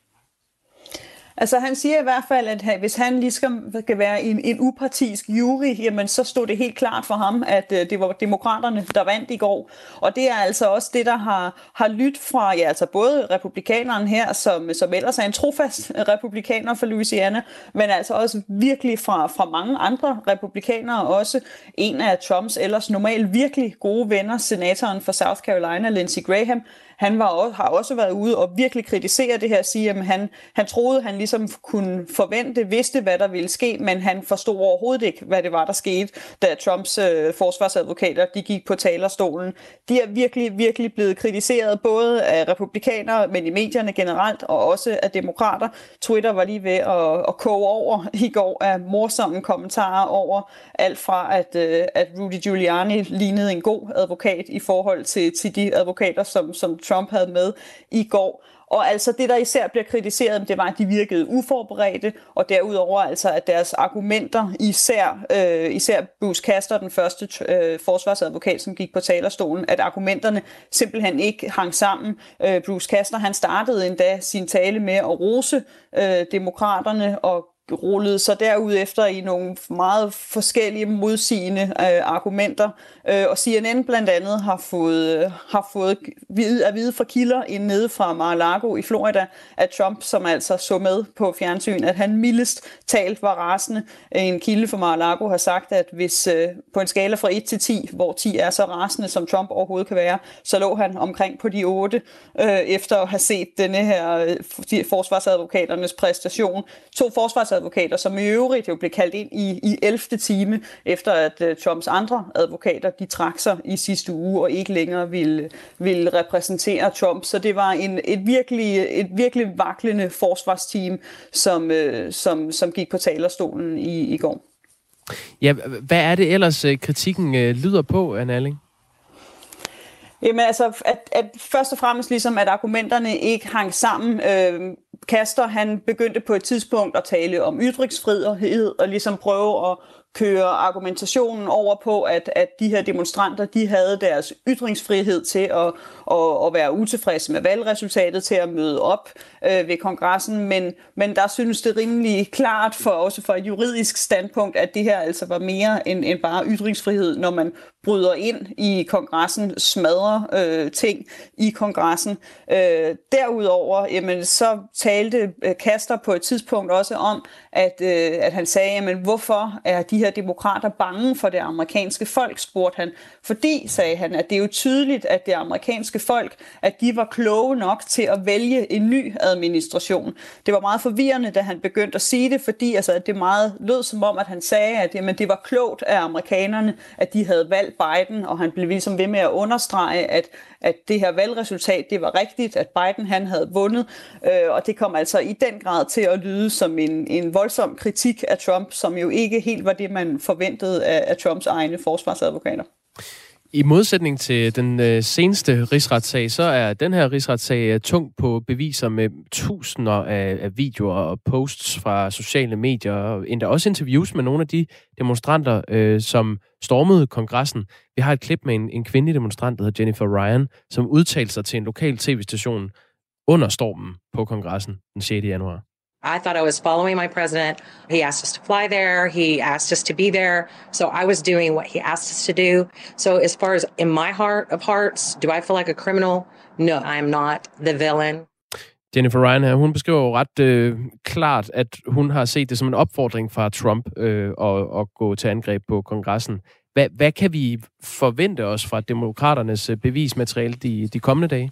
Altså han siger i hvert fald, at hvis han lige skal, skal være en, en upartisk jury, jamen så stod det helt klart for ham, at øh, det var demokraterne, der vandt i går. Og det er altså også det, der har, har lyttet fra ja, altså både republikaneren her, som, som ellers er en trofast republikaner for Louisiana, men altså også virkelig fra, fra mange andre republikanere, også en af Trumps ellers normalt virkelig gode venner, senatoren for South Carolina, Lindsey Graham, han var også, har også været ude og virkelig kritisere det her, sige, at han, han troede, han ligesom kunne forvente, vidste, hvad der ville ske, men han forstod overhovedet ikke, hvad det var, der skete, da Trumps øh, forsvarsadvokater de gik på talerstolen. De er virkelig, virkelig blevet kritiseret, både af republikanere, men i medierne generelt, og også af demokrater. Twitter var lige ved at, at koge over i går af morsomme kommentarer over alt fra, at, øh, at Rudy Giuliani lignede en god advokat i forhold til, til de advokater, som, som Trump havde med i går. Og altså det, der især bliver kritiseret, det var, at de virkede uforberedte, og derudover altså, at deres argumenter, især, øh, især Bruce Kaster, den første øh, forsvarsadvokat, som gik på talerstolen, at argumenterne simpelthen ikke hang sammen. Øh, Bruce Kaster, han startede endda sin tale med at rose øh, demokraterne og rullede sig derudefter i nogle meget forskellige modsigende øh, argumenter. Øh, og CNN blandt andet har fået, øh, har fået vide, at vide fra kilder ind nede fra Mar-a-Lago i Florida, at Trump, som altså så med på fjernsyn, at han mildest talt var rasende. En kilde fra Mar-a-Lago har sagt, at hvis øh, på en skala fra 1 til 10, hvor 10 er så rasende, som Trump overhovedet kan være, så lå han omkring på de 8, øh, efter at have set denne her øh, forsvarsadvokaternes præstation. To forsvarsadvokater advokater, som i øvrigt jo blev kaldt ind i, i 11. time, efter at uh, Trumps andre advokater, de trak sig i sidste uge og ikke længere ville, ville repræsentere Trump. Så det var en, et, virkelig, et virkelig vaklende forsvarsteam, som, øh, som, som gik på talerstolen i, i går. Ja, hvad er det ellers, øh, kritikken lyder på, Anne Alling? Jamen altså, at, at først og fremmest ligesom, at argumenterne ikke hang sammen. Øh, Kaster, han begyndte på et tidspunkt at tale om ytringsfrihed og ligesom prøve at køre argumentationen over på, at, at de her demonstranter, de havde deres ytringsfrihed til at, at, at være utilfredse med valgresultatet, til at møde op øh, ved kongressen, men, men der synes det rimelig klart for også for et juridisk standpunkt, at det her altså var mere end, end bare ytringsfrihed, når man bryder ind i kongressen, smadrer øh, ting i kongressen. Øh, derudover, jamen, så talte øh, Kaster på et tidspunkt også om, at, øh, at han sagde, jamen, hvorfor er de her demokrater bange for det amerikanske folk, spurgte han. Fordi, sagde han, at det er jo tydeligt, at det amerikanske folk, at de var kloge nok til at vælge en ny administration. Det var meget forvirrende, da han begyndte at sige det, fordi altså, at det meget lød som om, at han sagde, at jamen, det var klogt af amerikanerne, at de havde valgt Biden, og han blev ligesom ved med at understrege, at, at det her valgresultat, det var rigtigt, at Biden han havde vundet, øh, og det kom altså i den grad til at lyde som en, en voldsom kritik af Trump, som jo ikke helt var det, man forventede af, af Trumps egne forsvarsadvokater. I modsætning til den øh, seneste rigsretssag, så er den her rigsretssag øh, tung på beviser med tusinder af, af videoer og posts fra sociale medier, og endda også interviews med nogle af de demonstranter, øh, som stormede kongressen. Vi har et klip med en, en kvindelig demonstrant, der hedder Jennifer Ryan, som udtalte sig til en lokal tv-station under stormen på kongressen den 6. januar. I thought I was following my president. He asked us to fly there. He asked us to be there. So I was doing what he asked us to do. So as far as in my heart of hearts, do I feel like a criminal? No, I am not the villain. Jennifer Ryan her, hun beskriver jo ret øh, klart, at hun har set det som en opfordring fra Trump øh, at, at gå til angreb på kongressen. Hvad, hvad kan vi forvente os fra demokraternes øh, bevismateriale de, de kommende dage?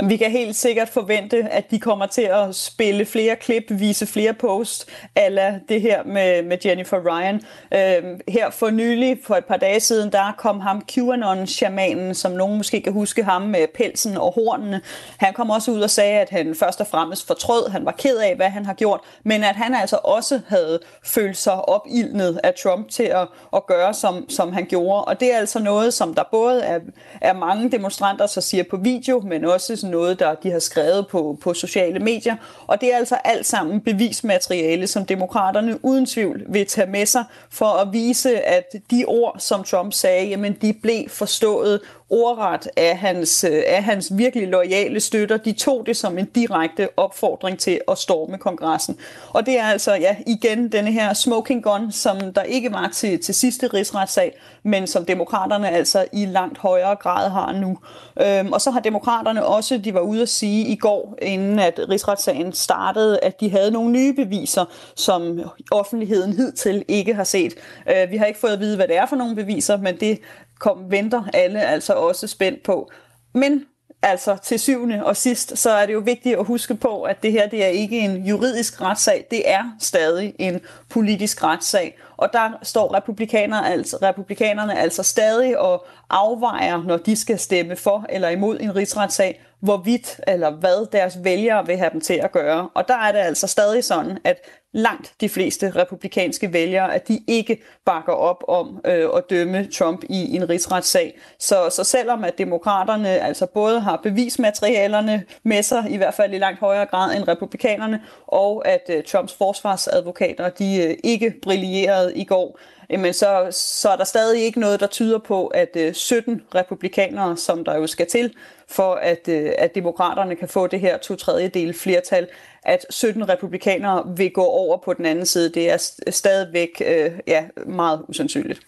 Vi kan helt sikkert forvente, at de kommer til at spille flere klip, vise flere post, ala det her med, med Jennifer Ryan. Øh, her for nylig, for et par dage siden, der kom ham QAnon-shamanen, som nogen måske kan huske ham med pelsen og hornene. Han kom også ud og sagde, at han først og fremmest fortrød, han var ked af, hvad han har gjort, men at han altså også havde følt sig opildnet af Trump til at, at gøre, som, som han gjorde. Og det er altså noget, som der både er, er mange demonstranter, så siger på video, men også sådan noget, der de har skrevet på, på sociale medier. Og det er altså alt sammen bevismateriale, som demokraterne uden tvivl vil tage med sig for at vise, at de ord, som Trump sagde, jamen de blev forstået ordret af hans, øh, af hans virkelig lojale støtter. De tog det som en direkte opfordring til at storme kongressen. Og det er altså ja, igen denne her smoking gun, som der ikke var til, til sidste rigsretssag, men som demokraterne altså i langt højere grad har nu. Øhm, og så har demokraterne også, de var ude at sige i går, inden at rigsretssagen startede, at de havde nogle nye beviser, som offentligheden hidtil ikke har set. Øh, vi har ikke fået at vide, hvad det er for nogle beviser, men det kom, venter alle altså også spændt på. Men altså til syvende og sidst, så er det jo vigtigt at huske på, at det her det er ikke en juridisk retssag, det er stadig en politisk retssag. Og der står republikanerne altså, republikanerne altså stadig og afvejer, når de skal stemme for eller imod en rigsretssag, hvorvidt eller hvad deres vælgere vil have dem til at gøre. Og der er det altså stadig sådan, at langt de fleste republikanske vælgere, at de ikke bakker op om øh, at dømme Trump i en rigsretssag. Så, så selvom at demokraterne altså både har bevismaterialerne med sig, i hvert fald i langt højere grad end republikanerne, og at øh, Trumps forsvarsadvokater de øh, ikke brillerede i går, jamen så, så er der stadig ikke noget, der tyder på, at øh, 17 republikanere, som der jo skal til, for at, øh, at demokraterne kan få det her to tredjedel flertal, at 17 republikanere vil gå over på den anden side. Det er stadigvæk øh, ja, meget usandsynligt.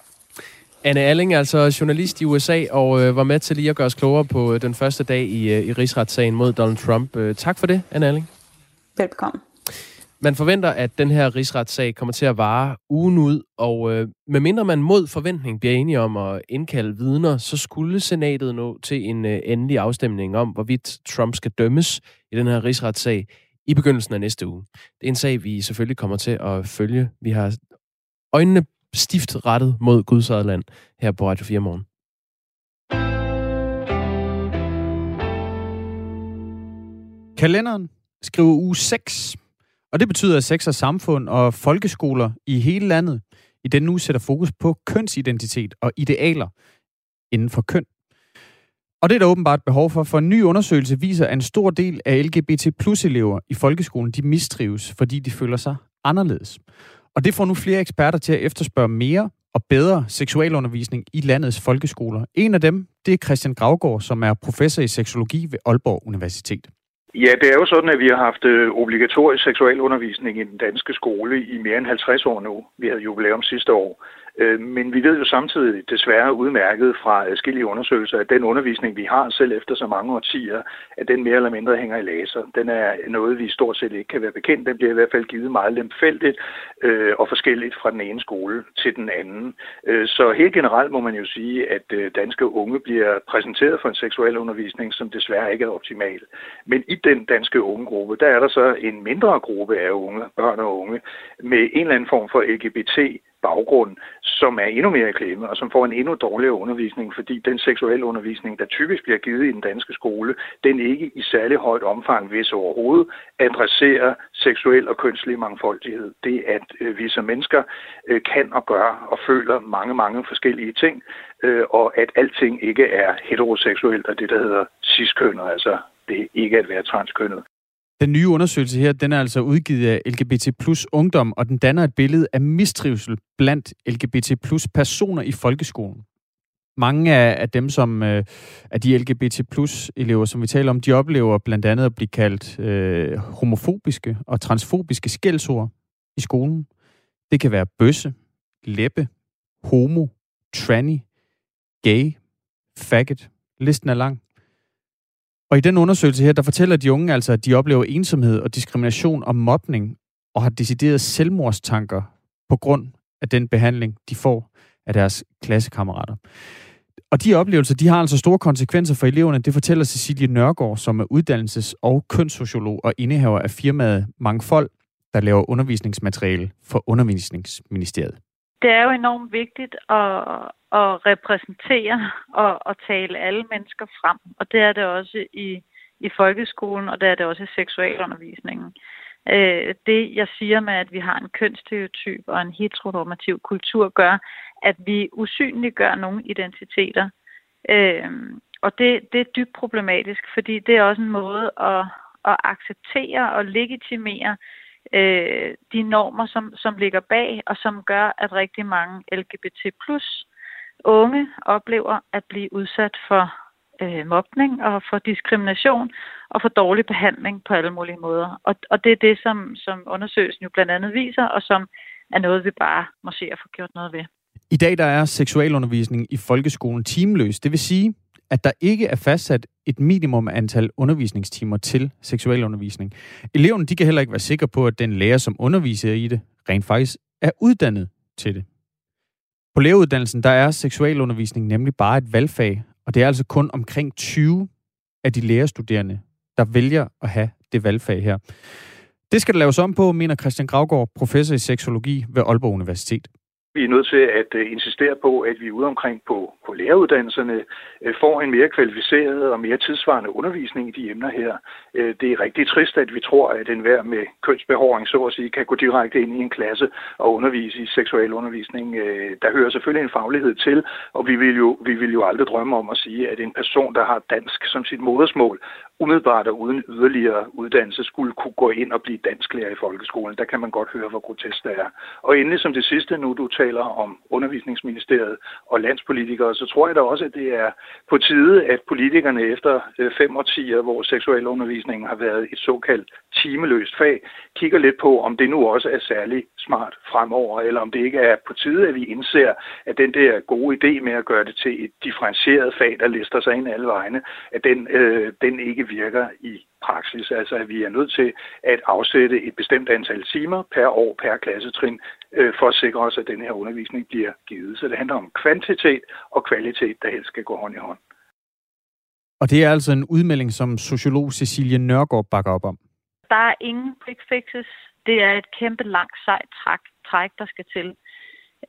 Anne Alling, altså journalist i USA, og øh, var med til lige at gøre os klogere på øh, den første dag i, øh, i rigsretssagen mod Donald Trump. Øh, tak for det, Anne Alling. Velbekomme. Man forventer, at den her rigsretssag kommer til at vare ugen ud, og øh, medmindre man mod forventning bliver enige om at indkalde vidner, så skulle senatet nå til en øh, endelig afstemning om, hvorvidt Trump skal dømmes i den her rigsretssag i begyndelsen af næste uge. Det er en sag, vi selvfølgelig kommer til at følge. Vi har øjnene stift rettet mod Guds land her på Radio 4 morgen. Kalenderen skriver uge 6, og det betyder, at sex og samfund og folkeskoler i hele landet i den nu sætter fokus på kønsidentitet og idealer inden for køn. Og det er der åbenbart behov for, for en ny undersøgelse viser, at en stor del af LGBT plus elever i folkeskolen, de mistrives, fordi de føler sig anderledes. Og det får nu flere eksperter til at efterspørge mere og bedre seksualundervisning i landets folkeskoler. En af dem, det er Christian Gravgaard, som er professor i seksologi ved Aalborg Universitet. Ja, det er jo sådan, at vi har haft øh, obligatorisk seksualundervisning i den danske skole i mere end 50 år nu. Vi havde jubilæum sidste år. Øh, men vi ved jo samtidig desværre udmærket fra forskellige undersøgelser, at den undervisning, vi har selv efter så mange årtier, at den mere eller mindre hænger i laser. Den er noget, vi stort set ikke kan være bekendt. Den bliver i hvert fald givet meget lemfældigt øh, og forskelligt fra den ene skole til den anden. Øh, så helt generelt må man jo sige, at danske unge bliver præsenteret for en seksuel undervisning, som desværre ikke er optimal. Men i den danske ungegruppe, der er der så en mindre gruppe af unge, børn og unge, med en eller anden form for LGBT baggrund, som er endnu mere i klemme, og som får en endnu dårligere undervisning, fordi den seksuelle undervisning, der typisk bliver givet i den danske skole, den ikke i særlig højt omfang, hvis overhovedet, adresserer seksuel og kønslig mangfoldighed. Det, at øh, vi som mennesker øh, kan og gør og føler mange, mange forskellige ting, øh, og at alting ikke er heteroseksuelt og det, der hedder ciskønnet, altså det ikke at være transkønnet. Den nye undersøgelse her, den er altså udgivet af LGBT plus ungdom, og den danner et billede af mistrivsel blandt LGBT plus personer i folkeskolen. Mange af, dem, som øh, af de LGBT plus elever, som vi taler om, de oplever blandt andet at blive kaldt øh, homofobiske og transfobiske skældsord i skolen. Det kan være bøsse, læppe, homo, tranny, gay, faggot. Listen er lang. Og i den undersøgelse her, der fortæller de unge altså, at de oplever ensomhed og diskrimination og mobning, og har decideret selvmordstanker på grund af den behandling, de får af deres klassekammerater. Og de oplevelser, de har altså store konsekvenser for eleverne. Det fortæller Cecilie Nørgaard, som er uddannelses- og kønssociolog og indehaver af firmaet Mangfold, der laver undervisningsmateriale for Undervisningsministeriet. Det er jo enormt vigtigt at, at repræsentere og at tale alle mennesker frem. Og det er det også i, i folkeskolen, og det er det også i seksualundervisningen. Øh, det, jeg siger med, at vi har en kønsstereotyp og en heteronormativ kultur, gør, at vi usynliggør nogle identiteter. Øh, og det, det er dybt problematisk, fordi det er også en måde at, at acceptere og legitimere øh, Øh, de normer, som, som ligger bag, og som gør, at rigtig mange LGBT plus unge oplever at blive udsat for øh, mobning og for diskrimination og for dårlig behandling på alle mulige måder. Og, og det er det, som, som undersøgelsen jo blandt andet viser, og som er noget, vi bare må se at få gjort noget ved. I dag der er seksualundervisning i folkeskolen timeløs. Det vil sige, at der ikke er fastsat et minimum antal undervisningstimer til seksualundervisning. Eleverne de kan heller ikke være sikre på, at den lærer, som underviser i det, rent faktisk er uddannet til det. På læreruddannelsen der er seksualundervisning nemlig bare et valgfag, og det er altså kun omkring 20 af de lærerstuderende, der vælger at have det valgfag her. Det skal der laves om på, mener Christian Gravgaard, professor i seksologi ved Aalborg Universitet. Vi er nødt til at øh, insistere på, at vi ude omkring på, på læreruddannelserne øh, får en mere kvalificeret og mere tidsvarende undervisning i de emner her. Øh, det er rigtig trist, at vi tror, at enhver med kønsbehåring, så at sige, kan gå direkte ind i en klasse og undervise i seksuel undervisning. Der hører selvfølgelig en faglighed til, og vi vil, jo, vi vil jo aldrig drømme om at sige, at en person, der har dansk som sit modersmål, umiddelbart og uden yderligere uddannelse skulle kunne gå ind og blive dansklærer i folkeskolen. Der kan man godt høre, hvor grotesk det er. Og endelig som det sidste, nu du taler om undervisningsministeriet og landspolitikere, så tror jeg da også, at det er på tide, at politikerne efter øh, fem årtier, hvor seksuel undervisning har været et såkaldt timeløst fag, kigger lidt på, om det nu også er særlig smart fremover, eller om det ikke er på tide, at vi indser, at den der gode idé med at gøre det til et differentieret fag, der lister sig ind alle vegne, at den, øh, den ikke virker i praksis. Altså at vi er nødt til at afsætte et bestemt antal timer per år per klassetrin øh, for at sikre os, at den her undervisning bliver givet. Så det handler om kvantitet og kvalitet, der helst skal gå hånd i hånd. Og det er altså en udmelding, som sociolog Cecilie Nørgaard bakker op om. Der er ingen quick fixes. Det er et kæmpe langt sejt træk, træk der skal til.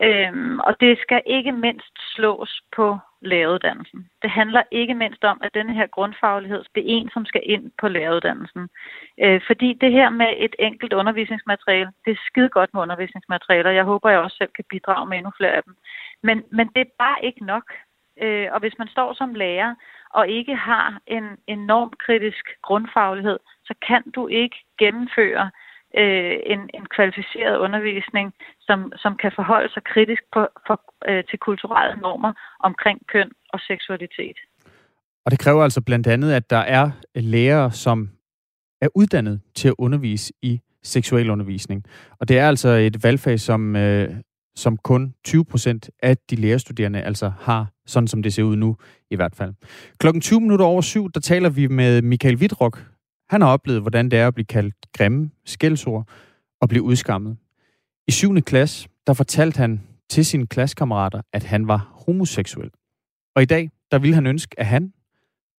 Øhm, og det skal ikke mindst slås på læreruddannelsen. Det handler ikke mindst om, at denne her grundfaglighed, det er en, som skal ind på læreruddannelsen. Øh, fordi det her med et enkelt undervisningsmateriale, det er skide godt med undervisningsmaterialer. Jeg håber, jeg også selv kan bidrage med endnu flere af dem. Men, men det er bare ikke nok. Øh, og hvis man står som lærer og ikke har en enorm kritisk grundfaglighed, så kan du ikke gennemføre øh, Øh, en, en kvalificeret undervisning, som, som kan forholde sig kritisk på, for, øh, til kulturelle normer omkring køn og seksualitet. Og det kræver altså blandt andet, at der er lærere, som er uddannet til at undervise i seksualundervisning. Og det er altså et valgfag, som, øh, som kun 20 procent af de lærerstuderende altså har, sådan som det ser ud nu i hvert fald. Klokken 20 minutter over syv, der taler vi med Michael Vidrock, han har oplevet, hvordan det er at blive kaldt grimme, skældsord og blive udskammet. I 7. klasse, der fortalte han til sine klassekammerater, at han var homoseksuel. Og i dag, der ville han ønske, at han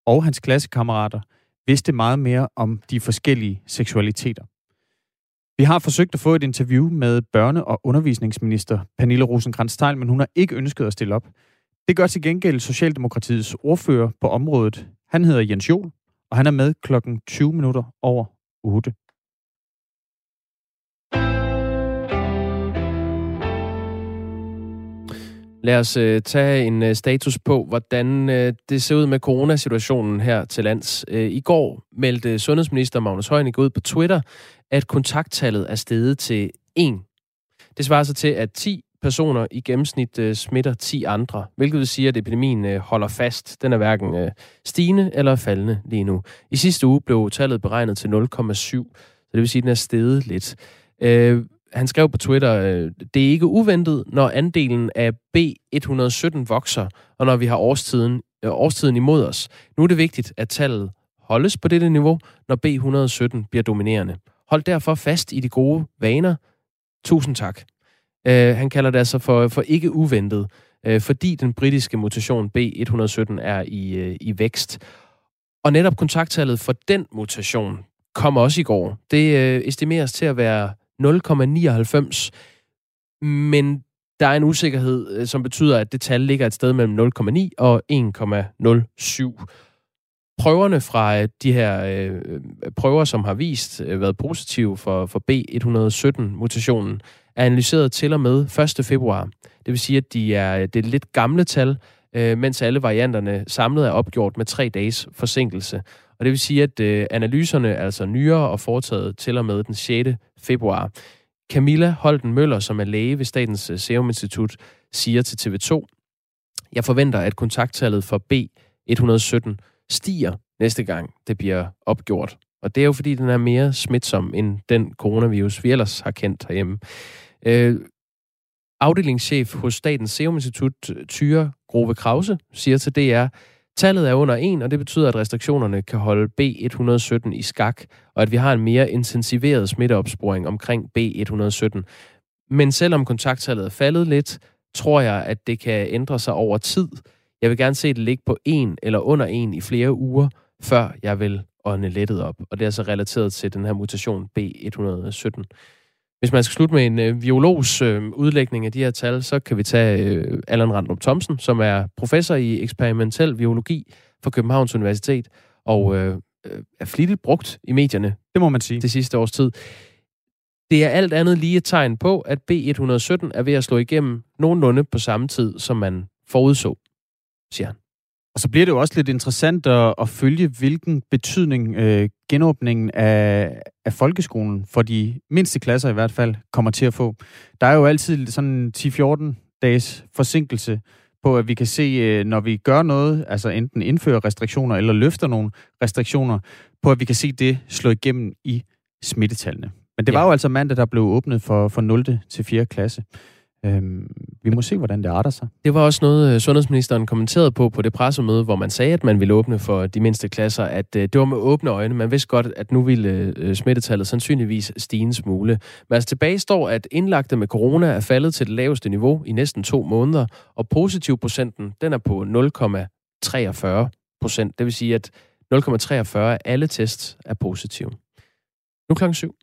og hans klassekammerater vidste meget mere om de forskellige seksualiteter. Vi har forsøgt at få et interview med børne- og undervisningsminister Pernille rosenkrantz men hun har ikke ønsket at stille op. Det gør til gengæld Socialdemokratiets ordfører på området. Han hedder Jens Jol, og han er med klokken 20 minutter over 8. Lad os øh, tage en øh, status på, hvordan øh, det ser ud med coronasituationen her til lands. I går meldte sundhedsminister Magnus Heunicke ud på Twitter, at kontakttallet er steget til 1. Det svarer sig til, at 10 personer i gennemsnit øh, smitter 10 andre, hvilket vil sige, at epidemien øh, holder fast. Den er hverken øh, stigende eller faldende lige nu. I sidste uge blev tallet beregnet til 0,7, så det vil sige, at den er steget lidt. Øh, han skrev på Twitter, øh, det er ikke uventet, når andelen af B117 vokser, og når vi har årstiden, øh, årstiden imod os. Nu er det vigtigt, at tallet holdes på dette niveau, når B117 bliver dominerende. Hold derfor fast i de gode vaner. Tusind tak. Øh, han kalder det altså for, for ikke uventet, øh, fordi den britiske mutation B117 er i, øh, i vækst. Og netop kontakttallet for den mutation kom også i går. Det øh, estimeres til at være 0,99, men der er en usikkerhed, øh, som betyder, at det tal ligger et sted mellem 0,9 og 1,07. Prøverne fra øh, de her øh, prøver, som har vist øh, været positive for, for B117-mutationen, er analyseret til og med 1. februar. Det vil sige, at de er, øh, det er lidt gamle tal, øh, mens alle varianterne samlet er opgjort med tre dages forsinkelse. Og det vil sige, at øh, analyserne er altså nyere og foretaget til og med den 6. februar. Camilla Holten Møller, som er læge ved Statens øh, Serum Institut, siger til TV2, jeg forventer, at kontakttallet for B117 stiger næste gang, det bliver opgjort. Og det er jo fordi, den er mere smitsom end den coronavirus, vi ellers har kendt herhjemme. Øh, afdelingschef hos Statens Serum Institut, Tyre Grove Krause, siger til DR, Tallet er under 1, og det betyder, at restriktionerne kan holde B117 i skak, og at vi har en mere intensiveret smitteopsporing omkring B117. Men selvom kontakttallet er faldet lidt, tror jeg, at det kan ændre sig over tid. Jeg vil gerne se det ligge på 1 eller under 1 i flere uger, før jeg vil ånde lettet op. Og det er altså relateret til den her mutation B117. Hvis man skal slutte med en øh, biologs øh, udlægning af de her tal, så kan vi tage øh, Allan Randrup Thomsen, som er professor i eksperimentel biologi for Københavns Universitet, og øh, øh, er flittigt brugt i medierne. Det må man sige. Det sidste års tid. Det er alt andet lige et tegn på, at B117 er ved at slå igennem nogenlunde på samme tid, som man forudså, siger han. Og så bliver det jo også lidt interessant at, at følge, hvilken betydning øh, genåbningen af, af folkeskolen, for de mindste klasser i hvert fald, kommer til at få. Der er jo altid sådan 10-14 dages forsinkelse på, at vi kan se, øh, når vi gør noget, altså enten indfører restriktioner eller løfter nogle restriktioner, på at vi kan se det slå igennem i smittetallene. Men det ja. var jo altså mandag, der blev åbnet for, for 0. til 4. klasse. Øhm, vi må se, hvordan det arter sig. Det var også noget, øh, sundhedsministeren kommenterede på på det pressemøde, hvor man sagde, at man ville åbne for de mindste klasser, at øh, det var med åbne øjne. Man vidste godt, at nu ville øh, smittetallet sandsynligvis stige en smule. Men altså tilbage står, at indlagte med corona er faldet til det laveste niveau i næsten to måneder, og positivprocenten, den er på 0,43 procent. Det vil sige, at 0,43 af alle tests er positive. Nu klokken syv.